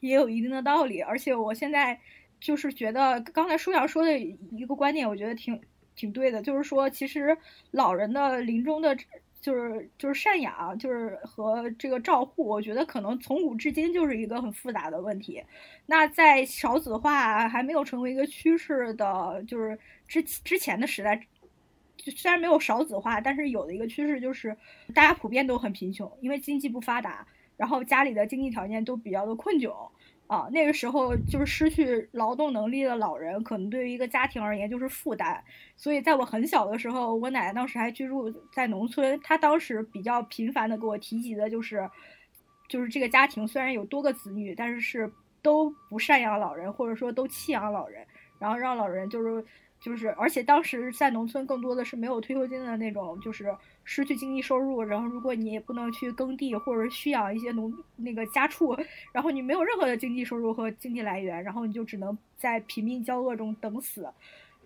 也有一定的道理。而且，我现在就是觉得刚才舒阳说的一个观点，我觉得挺挺对的，就是说，其实老人的临终的。就是就是赡养，就是和这个照护，我觉得可能从古至今就是一个很复杂的问题。那在少子化还没有成为一个趋势的，就是之之前的时代，虽然没有少子化，但是有的一个趋势就是大家普遍都很贫穷，因为经济不发达，然后家里的经济条件都比较的困窘。啊，那个时候就是失去劳动能力的老人，可能对于一个家庭而言就是负担。所以在我很小的时候，我奶奶当时还居住在农村，她当时比较频繁的给我提及的就是，就是这个家庭虽然有多个子女，但是是都不赡养老人，或者说都弃养老人，然后让老人就是。就是，而且当时在农村更多的是没有退休金的那种，就是失去经济收入，然后如果你也不能去耕地或者蓄养一些农那个家畜，然后你没有任何的经济收入和经济来源，然后你就只能在贫民交恶中等死。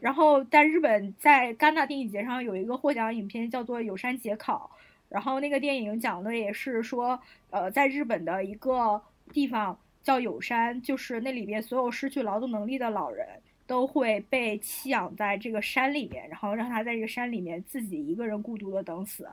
然后在日本，在戛纳电影节上有一个获奖影片叫做《有山节考》，然后那个电影讲的也是说，呃，在日本的一个地方叫有山，就是那里边所有失去劳动能力的老人。都会被弃养在这个山里面，然后让他在这个山里面自己一个人孤独的等死。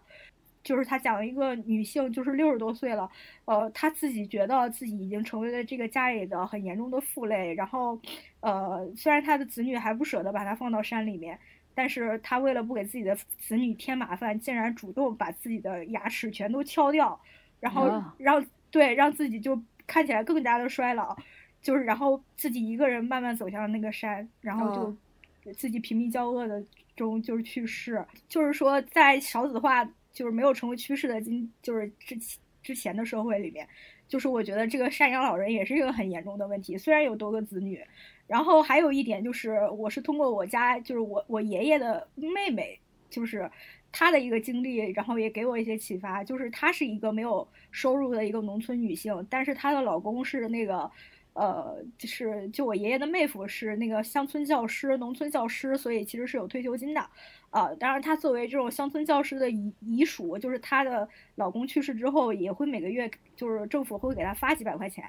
就是他讲一个女性，就是六十多岁了，呃，她自己觉得自己已经成为了这个家里的很严重的负累。然后，呃，虽然她的子女还不舍得把她放到山里面，但是她为了不给自己的子女添麻烦，竟然主动把自己的牙齿全都敲掉，然后让对让自己就看起来更加的衰老。就是，然后自己一个人慢慢走向那个山，然后就自己贫民交恶的中就是去世。就是说，在少子化就是没有成为趋势的今，就是之前之前的社会里面，就是我觉得这个赡养老人也是一个很严重的问题。虽然有多个子女，然后还有一点就是，我是通过我家就是我我爷爷的妹妹，就是她的一个经历，然后也给我一些启发。就是她是一个没有收入的一个农村女性，但是她的老公是那个。呃，就是就我爷爷的妹夫是那个乡村教师、农村教师，所以其实是有退休金的。啊，当然，他作为这种乡村教师的遗遗属，就是她的老公去世之后，也会每个月就是政府会给她发几百块钱。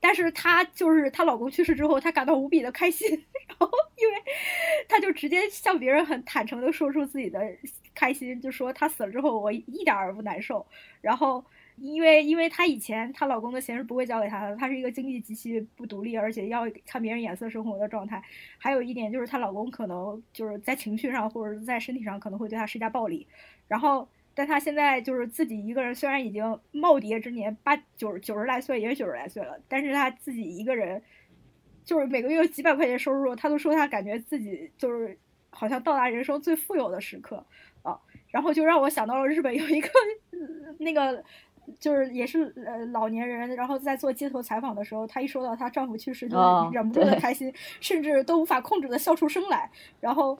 但是她就是她老公去世之后，她感到无比的开心，然后因为她就直接向别人很坦诚的说出自己的开心，就说她死了之后，我一点儿不难受。然后。因为，因为她以前她老公的钱是不会交给她的，她是一个经济极其不独立，而且要看别人眼色生活的状态。还有一点就是，她老公可能就是在情绪上或者在身体上可能会对她施加暴力。然后，但她现在就是自己一个人，虽然已经耄耋之年，八九九十来岁，也是九十来岁了，但是她自己一个人，就是每个月有几百块钱收入，她都说她感觉自己就是好像到达人生最富有的时刻啊。然后就让我想到了日本有一个那个。就是也是呃老年人，然后在做街头采访的时候，她一说到她丈夫去世，就忍不住的开心，甚至都无法控制的笑出声来。然后，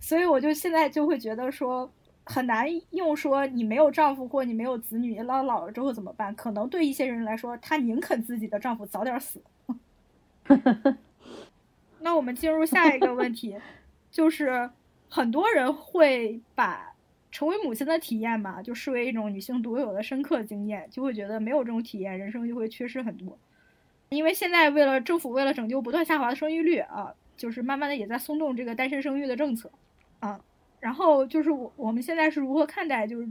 所以我就现在就会觉得说，很难用说你没有丈夫或你没有子女，老老了之后怎么办？可能对一些人来说，她宁肯自己的丈夫早点死。那我们进入下一个问题，就是很多人会把。成为母亲的体验嘛，就视为一种女性独有的深刻经验，就会觉得没有这种体验，人生就会缺失很多。因为现在为了政府为了拯救不断下滑的生育率啊，就是慢慢的也在松动这个单身生育的政策啊。然后就是我我们现在是如何看待就是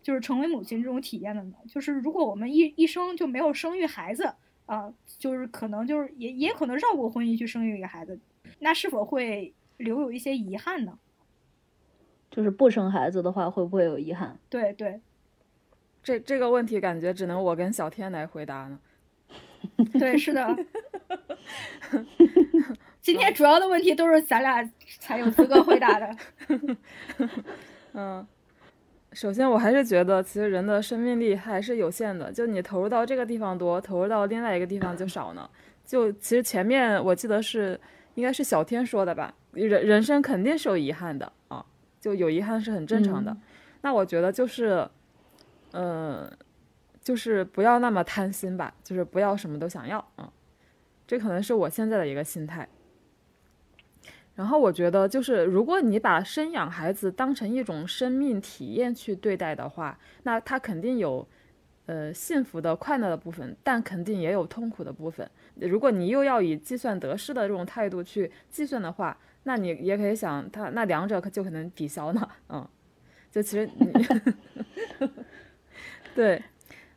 就是成为母亲这种体验的呢？就是如果我们一一生就没有生育孩子啊，就是可能就是也也可能绕过婚姻去生育一个孩子，那是否会留有一些遗憾呢？就是不生孩子的话，会不会有遗憾？对对，这这个问题感觉只能我跟小天来回答呢。对，是的。今天主要的问题都是咱俩 才有资格回答的。嗯，首先我还是觉得，其实人的生命力还是有限的，就你投入到这个地方多，投入到另外一个地方就少呢。就其实前面我记得是应该是小天说的吧，人人生肯定是有遗憾的啊，就有遗憾是很正常的。那我觉得就是，嗯，就是不要那么贪心吧，就是不要什么都想要啊，这可能是我现在的一个心态。然后我觉得，就是如果你把生养孩子当成一种生命体验去对待的话，那他肯定有，呃，幸福的、快乐的部分，但肯定也有痛苦的部分。如果你又要以计算得失的这种态度去计算的话，那你也可以想，他那两者可就可能抵消呢。嗯，就其实你，对。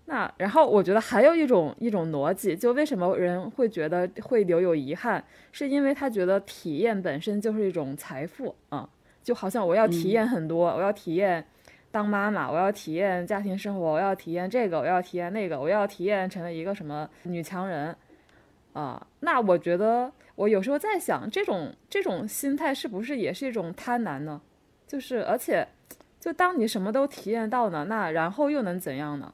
那然后我觉得还有一种一种逻辑，就为什么人会觉得会留有遗憾，是因为他觉得体验本身就是一种财富啊，就好像我要体验很多，我要体验当妈妈，我要体验家庭生活，我要体验这个，我要体验那个，我要体验成为一个什么女强人啊。那我觉得我有时候在想，这种这种心态是不是也是一种贪婪呢？就是而且，就当你什么都体验到呢，那然后又能怎样呢？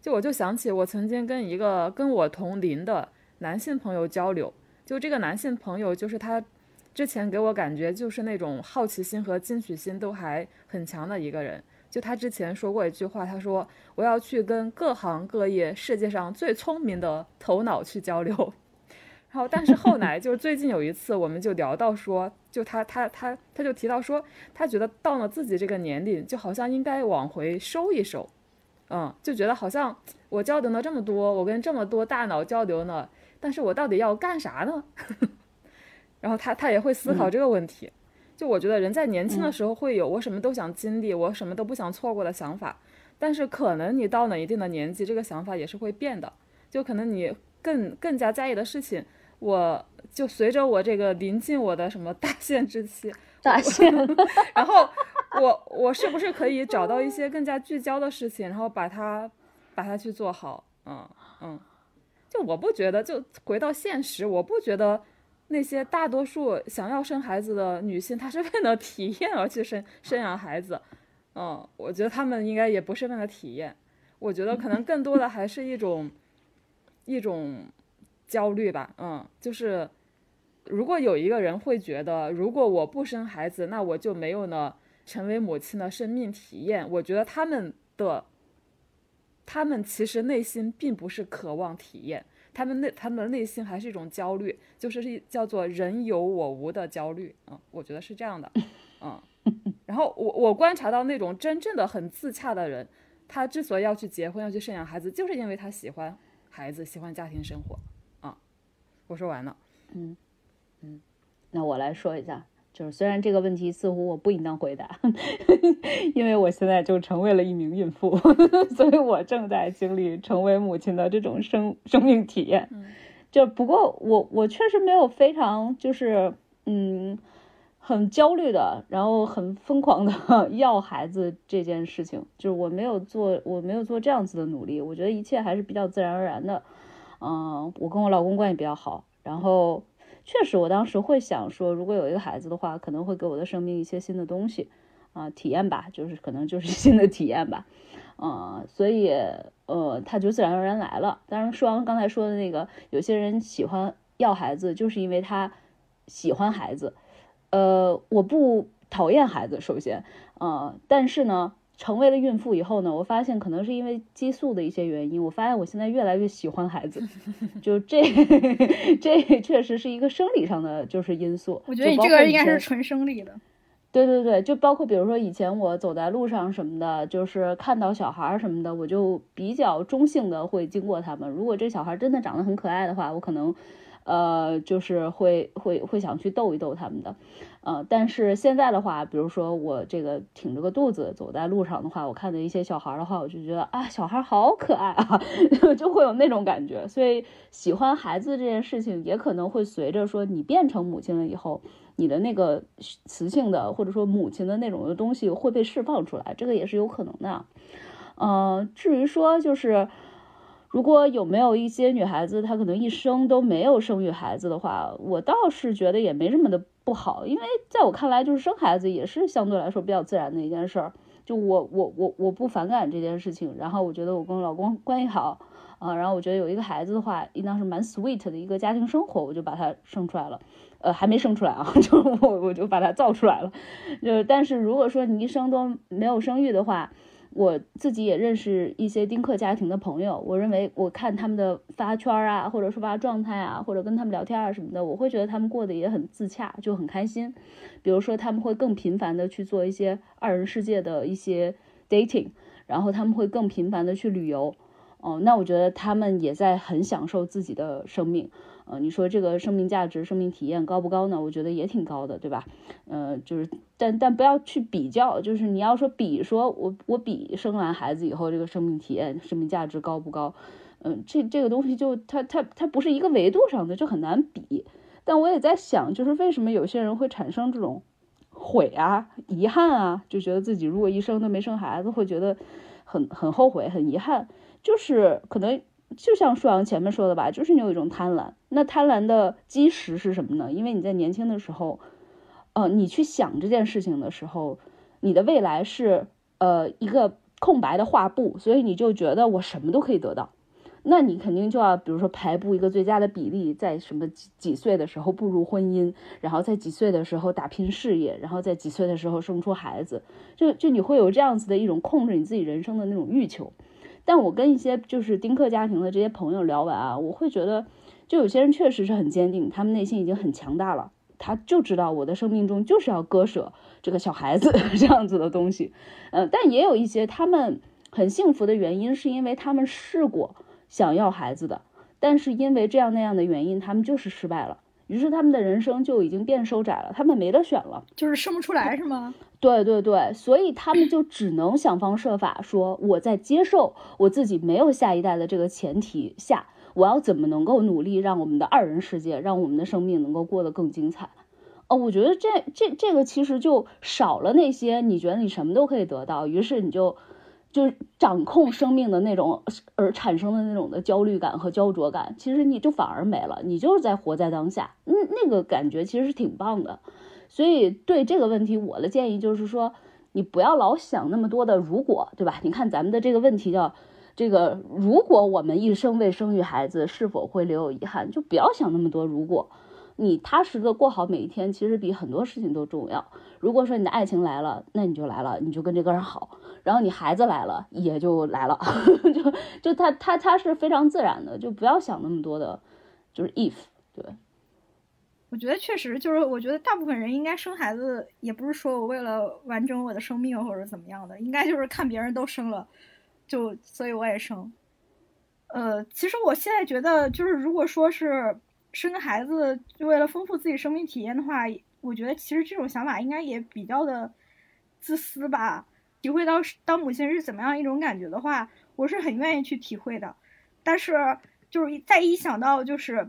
就我就想起我曾经跟一个跟我同龄的男性朋友交流，就这个男性朋友就是他之前给我感觉就是那种好奇心和进取心都还很强的一个人。就他之前说过一句话，他说我要去跟各行各业世界上最聪明的头脑去交流。然后但是后来就是最近有一次我们就聊到说，就他他他他就提到说，他觉得到了自己这个年龄，就好像应该往回收一收。嗯，就觉得好像我交流了这么多，我跟这么多大脑交流呢，但是我到底要干啥呢？然后他他也会思考这个问题。就我觉得人在年轻的时候会有我什么都想经历，我什么都不想错过的想法，但是可能你到了一定的年纪，这个想法也是会变的。就可能你更更加在意的事情，我就随着我这个临近我的什么大限之期，大限，然后。我我是不是可以找到一些更加聚焦的事情，然后把它把它去做好？嗯嗯，就我不觉得，就回到现实，我不觉得那些大多数想要生孩子的女性，她是为了体验而去生生养孩子。嗯，我觉得她们应该也不是为了体验，我觉得可能更多的还是一种一种焦虑吧。嗯，就是如果有一个人会觉得，如果我不生孩子，那我就没有了。成为母亲的生命体验，我觉得他们的，他们其实内心并不是渴望体验，他们内他们的内心还是一种焦虑，就是是叫做人有我无的焦虑嗯，我觉得是这样的，嗯，然后我我观察到那种真正的很自洽的人，他之所以要去结婚要去生养孩子，就是因为他喜欢孩子，喜欢家庭生活啊。我说完了，嗯嗯，那我来说一下。就是虽然这个问题似乎我不应当回答，因为我现在就成为了一名孕妇，所以我正在经历成为母亲的这种生生命体验。就不过我我确实没有非常就是嗯很焦虑的，然后很疯狂的 要孩子这件事情，就是我没有做我没有做这样子的努力。我觉得一切还是比较自然而然的。嗯，我跟我老公关系比较好，然后。确实，我当时会想说，如果有一个孩子的话，可能会给我的生命一些新的东西，啊，体验吧，就是可能就是新的体验吧，啊，所以呃，他就自然而然来了。当然，说完刚才说的那个，有些人喜欢要孩子，就是因为他喜欢孩子，呃，我不讨厌孩子，首先，啊，但是呢。成为了孕妇以后呢，我发现可能是因为激素的一些原因，我发现我现在越来越喜欢孩子，就这这确实是一个生理上的就是因素。我觉得你这个应该是纯生理的。对对对，就包括比如说以前我走在路上什么的，就是看到小孩什么的，我就比较中性的会经过他们。如果这小孩真的长得很可爱的话，我可能呃，就是会会会想去逗一逗他们的。呃，但是现在的话，比如说我这个挺着个肚子走在路上的话，我看到一些小孩的话，我就觉得啊，小孩好可爱啊，就会有那种感觉。所以喜欢孩子这件事情，也可能会随着说你变成母亲了以后，你的那个雌性的或者说母亲的那种的东西会被释放出来，这个也是有可能的。呃，至于说就是。如果有没有一些女孩子，她可能一生都没有生育孩子的话，我倒是觉得也没什么的不好，因为在我看来，就是生孩子也是相对来说比较自然的一件事儿。就我我我我不反感这件事情，然后我觉得我跟我老公关系好啊，然后我觉得有一个孩子的话，应当是蛮 sweet 的一个家庭生活，我就把他生出来了，呃，还没生出来啊，就我我就把他造出来了。就但是如果说你一生都没有生育的话，我自己也认识一些丁克家庭的朋友，我认为我看他们的发圈啊，或者说发状态啊，或者跟他们聊天啊什么的，我会觉得他们过得也很自洽，就很开心。比如说他们会更频繁的去做一些二人世界的一些 dating，然后他们会更频繁的去旅游。哦，那我觉得他们也在很享受自己的生命。呃，你说这个生命价值、生命体验高不高呢？我觉得也挺高的，对吧？呃，就是，但但不要去比较，就是你要说比，说我我比生完孩子以后这个生命体验、生命价值高不高？嗯，这这个东西就它它它不是一个维度上的，就很难比。但我也在想，就是为什么有些人会产生这种悔啊、遗憾啊，就觉得自己如果一生都没生孩子，会觉得很很后悔、很遗憾，就是可能。就像舒阳前面说的吧，就是你有一种贪婪。那贪婪的基石是什么呢？因为你在年轻的时候，呃，你去想这件事情的时候，你的未来是呃一个空白的画布，所以你就觉得我什么都可以得到。那你肯定就要，比如说排布一个最佳的比例，在什么几几岁的时候步入婚姻，然后在几岁的时候打拼事业，然后在几岁的时候生出孩子，就就你会有这样子的一种控制你自己人生的那种欲求。但我跟一些就是丁克家庭的这些朋友聊完啊，我会觉得，就有些人确实是很坚定，他们内心已经很强大了，他就知道我的生命中就是要割舍这个小孩子 这样子的东西，嗯，但也有一些他们很幸福的原因，是因为他们试过想要孩子的，但是因为这样那样的原因，他们就是失败了。于是他们的人生就已经变收窄了，他们没得选了，就是生不出来是吗？对对对，所以他们就只能想方设法说，我在接受我自己没有下一代的这个前提下，我要怎么能够努力让我们的二人世界，让我们的生命能够过得更精彩？哦，我觉得这这这个其实就少了那些你觉得你什么都可以得到，于是你就。就是掌控生命的那种而产生的那种的焦虑感和焦灼感，其实你就反而没了，你就是在活在当下，嗯，那个感觉其实是挺棒的。所以对这个问题，我的建议就是说，你不要老想那么多的如果，对吧？你看咱们的这个问题叫这个，如果我们一生未生育孩子，是否会留有遗憾？就不要想那么多如果。你踏实的过好每一天，其实比很多事情都重要。如果说你的爱情来了，那你就来了，你就跟这个人好；然后你孩子来了，也就来了，就就他他他是非常自然的，就不要想那么多的，就是 if。对，我觉得确实就是，我觉得大部分人应该生孩子，也不是说我为了完整我的生命或者怎么样的，应该就是看别人都生了，就所以我也生。呃，其实我现在觉得，就是如果说是。生个孩子就为了丰富自己生命体验的话，我觉得其实这种想法应该也比较的自私吧。体会到当母亲是怎么样一种感觉的话，我是很愿意去体会的。但是就是再一想到就是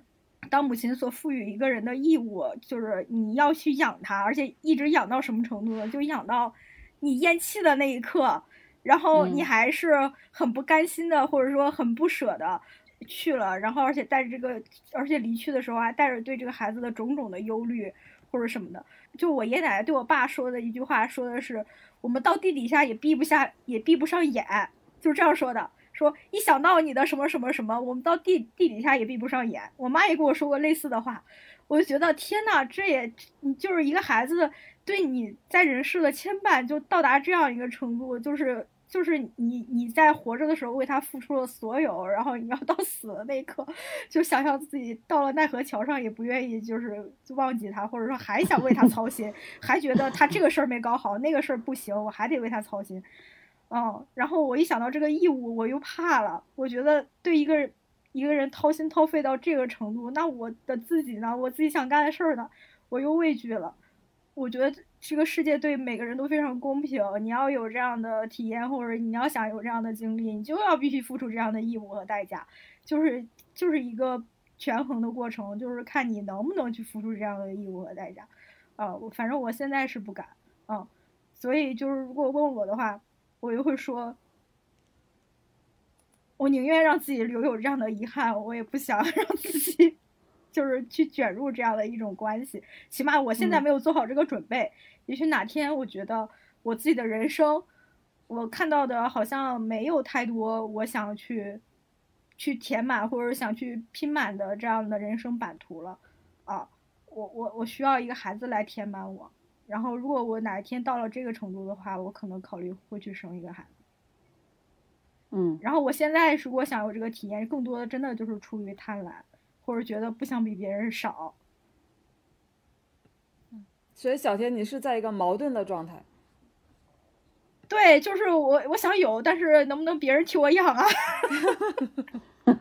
当母亲所赋予一个人的义务，就是你要去养他，而且一直养到什么程度呢？就养到你咽气的那一刻，然后你还是很不甘心的，或者说很不舍的。去了，然后而且带着这个，而且离去的时候还带着对这个孩子的种种的忧虑或者什么的。就我爷爷奶奶对我爸说的一句话，说的是我们到地底下也闭不下，也闭不上眼，就是这样说的。说一想到你的什么什么什么，我们到地地底下也闭不上眼。我妈也跟我说过类似的话，我就觉得天呐，这也就是一个孩子对你在人世的牵绊，就到达这样一个程度，就是。就是你你在活着的时候为他付出了所有，然后你要到死的那一刻，就想想自己到了奈何桥上也不愿意就是忘记他，或者说还想为他操心，还觉得他这个事儿没搞好，那个事儿不行，我还得为他操心。嗯，然后我一想到这个义务，我又怕了。我觉得对一个一个人掏心掏肺到这个程度，那我的自己呢？我自己想干的事儿呢？我又畏惧了。我觉得这个世界对每个人都非常公平，你要有这样的体验，或者你要想有这样的经历，你就要必须付出这样的义务和代价，就是就是一个权衡的过程，就是看你能不能去付出这样的义务和代价。啊，我反正我现在是不敢啊，所以就是如果问我的话，我就会说，我宁愿让自己留有这样的遗憾，我也不想 让自己就是去卷入这样的一种关系。起码我现在没有做好这个准备，也许哪天我觉得我自己的人生，我看到的好像没有太多我想去去填满或者想去拼满的这样的人生版图了啊。我我我需要一个孩子来填满我，然后如果我哪一天到了这个程度的话，我可能考虑会去生一个孩子。嗯，然后我现在如果想有这个体验，更多的真的就是出于贪婪，或者觉得不想比别人少。所以小天，你是在一个矛盾的状态。对，就是我我想有，但是能不能别人替我养啊？是吧？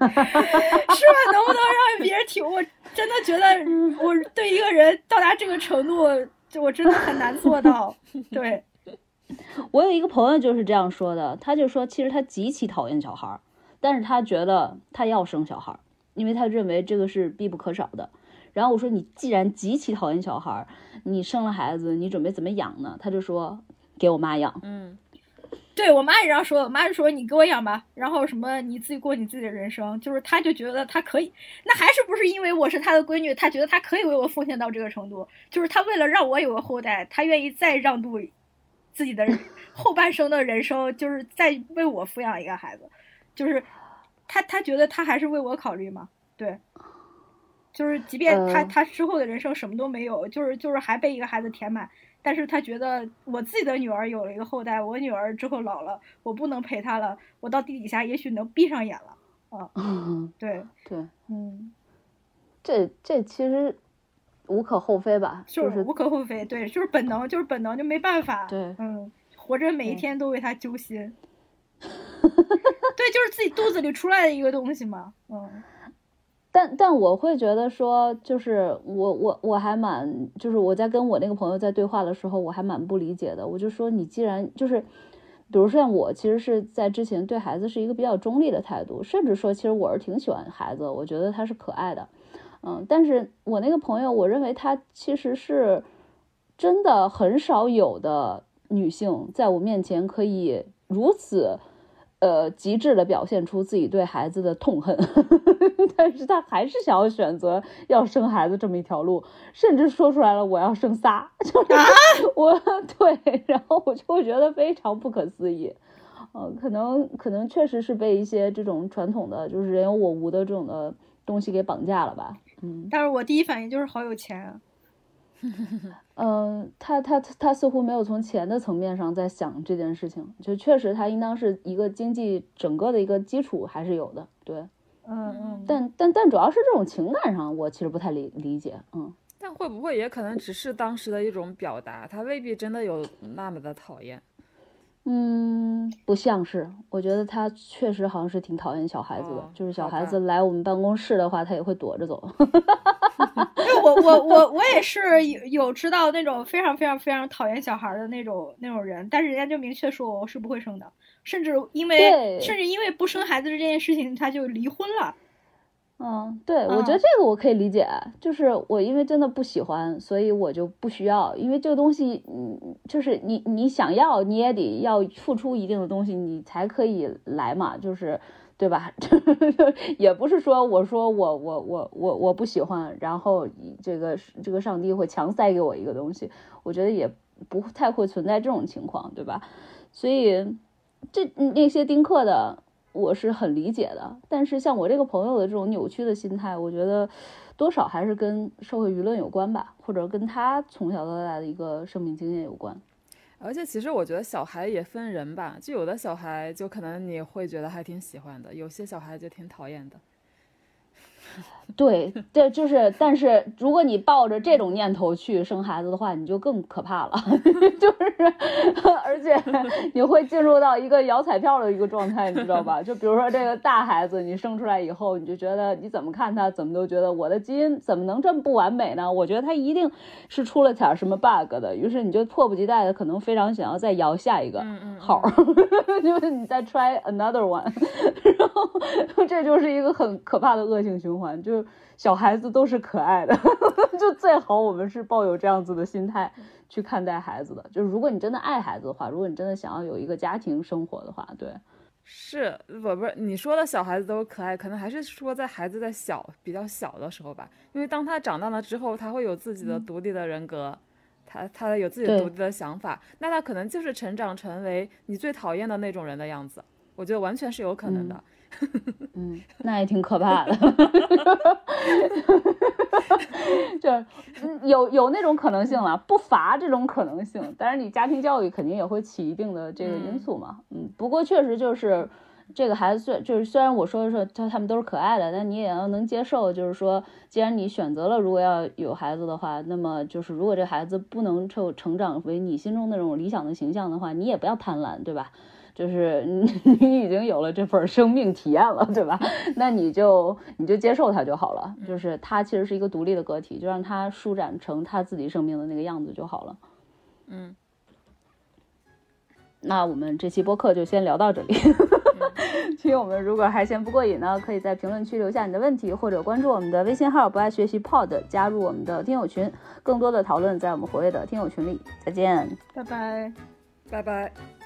能不能让别人替？我真的觉得，我对一个人到达这个程度，就我真的很难做到。对，我有一个朋友就是这样说的，他就说，其实他极其讨厌小孩儿，但是他觉得他要生小孩儿，因为他认为这个是必不可少的。然后我说，你既然极其讨厌小孩儿，你生了孩子，你准备怎么养呢？他就说，给我妈养。嗯。对我妈也这样说，我妈就说你给我养吧，然后什么你自己过你自己的人生，就是她就觉得她可以，那还是不是因为我是她的闺女，她觉得她可以为我奉献到这个程度，就是她为了让我有个后代，她愿意再让渡自己的后半生的人生，就是再为我抚养一个孩子，就是她她觉得他还是为我考虑嘛，对，就是即便他他之后的人生什么都没有，就是就是还被一个孩子填满。但是他觉得我自己的女儿有了一个后代，我女儿之后老了，我不能陪她了，我到地底下也许能闭上眼了。啊，对对，嗯，这这其实无可厚非吧？就是无可厚非，对，就是本能，就是本能，就没办法。对，嗯，活着每一天都为他揪心。对，就是自己肚子里出来的一个东西嘛，嗯。但但我会觉得说，就是我我我还蛮，就是我在跟我那个朋友在对话的时候，我还蛮不理解的。我就说，你既然就是，比如说像我，其实是在之前对孩子是一个比较中立的态度，甚至说，其实我是挺喜欢孩子，我觉得他是可爱的，嗯。但是我那个朋友，我认为他其实是真的很少有的女性，在我面前可以如此。呃，极致的表现出自己对孩子的痛恨，但是他还是想要选择要生孩子这么一条路，甚至说出来了我要生仨，就是 我对，然后我就会觉得非常不可思议，呃，可能可能确实是被一些这种传统的就是人有我无的这种的东西给绑架了吧，嗯，但是我第一反应就是好有钱啊。嗯，他他他似乎没有从钱的层面上在想这件事情，就确实他应当是一个经济整个的一个基础还是有的，对，嗯嗯，但但但主要是这种情感上，我其实不太理理解，嗯，但会不会也可能只是当时的一种表达，他未必真的有那么的讨厌。嗯，不像是，我觉得他确实好像是挺讨厌小孩子的，就是小孩子来我们办公室的话，他也会躲着走。我 我 我我也是有有知道那种非常非常非常讨厌小孩的那种那种人，但是人家就明确说我是不会生的，甚至因为甚至因为不生孩子这件事情，他就离婚了。嗯，对，我觉得这个我可以理解，就是我因为真的不喜欢，所以我就不需要，因为这个东西，嗯，就是你你想要，你也得要付出一定的东西，你才可以来嘛，就是对吧？也不是说我说我我我我我不喜欢，然后这个这个上帝会强塞给我一个东西，我觉得也不太会存在这种情况，对吧？所以这那些丁克的。我是很理解的，但是像我这个朋友的这种扭曲的心态，我觉得多少还是跟社会舆论有关吧，或者跟他从小到大的一个生命经验有关。而且其实我觉得小孩也分人吧，就有的小孩就可能你会觉得还挺喜欢的，有些小孩就挺讨厌的。对，对，就是，但是如果你抱着这种念头去生孩子的话，你就更可怕了，就是，而且你会进入到一个摇彩票的一个状态，你知道吧？就比如说这个大孩子，你生出来以后，你就觉得你怎么看他，怎么都觉得我的基因怎么能这么不完美呢？我觉得他一定是出了点什么 bug 的，于是你就迫不及待的可能非常想要再摇下一个号，就是你再 try another one，然后这就是一个很可怕的恶性循环，就。小孩子都是可爱的，就最好我们是抱有这样子的心态去看待孩子的。就是如果你真的爱孩子的话，如果你真的想要有一个家庭生活的话，对，是不不是你说的小孩子都是可爱，可能还是说在孩子在小比较小的时候吧。因为当他长大了之后，他会有自己的独立的人格，他他有自己独立的想法，那他可能就是成长成为你最讨厌的那种人的样子。我觉得完全是有可能的。嗯，那也挺可怕的，就是有有那种可能性了，不乏这种可能性。但是你家庭教育肯定也会起一定的这个因素嘛。嗯，不过确实就是这个孩子虽就是虽然我说的是他他们都是可爱的，但你也要能接受，就是说既然你选择了如果要有孩子的话，那么就是如果这孩子不能成成长为你心中那种理想的形象的话，你也不要贪婪，对吧？就是你，你已经有了这份生命体验了，对吧？那你就你就接受它就好了。就是它其实是一个独立的个体，就让它舒展成它自己生命的那个样子就好了。嗯，那我们这期播客就先聊到这里。听友们，如果还嫌不过瘾呢，可以在评论区留下你的问题，或者关注我们的微信号“不爱学习 Pod”，加入我们的听友群，更多的讨论在我们活跃的听友群里。再见，拜拜，拜拜。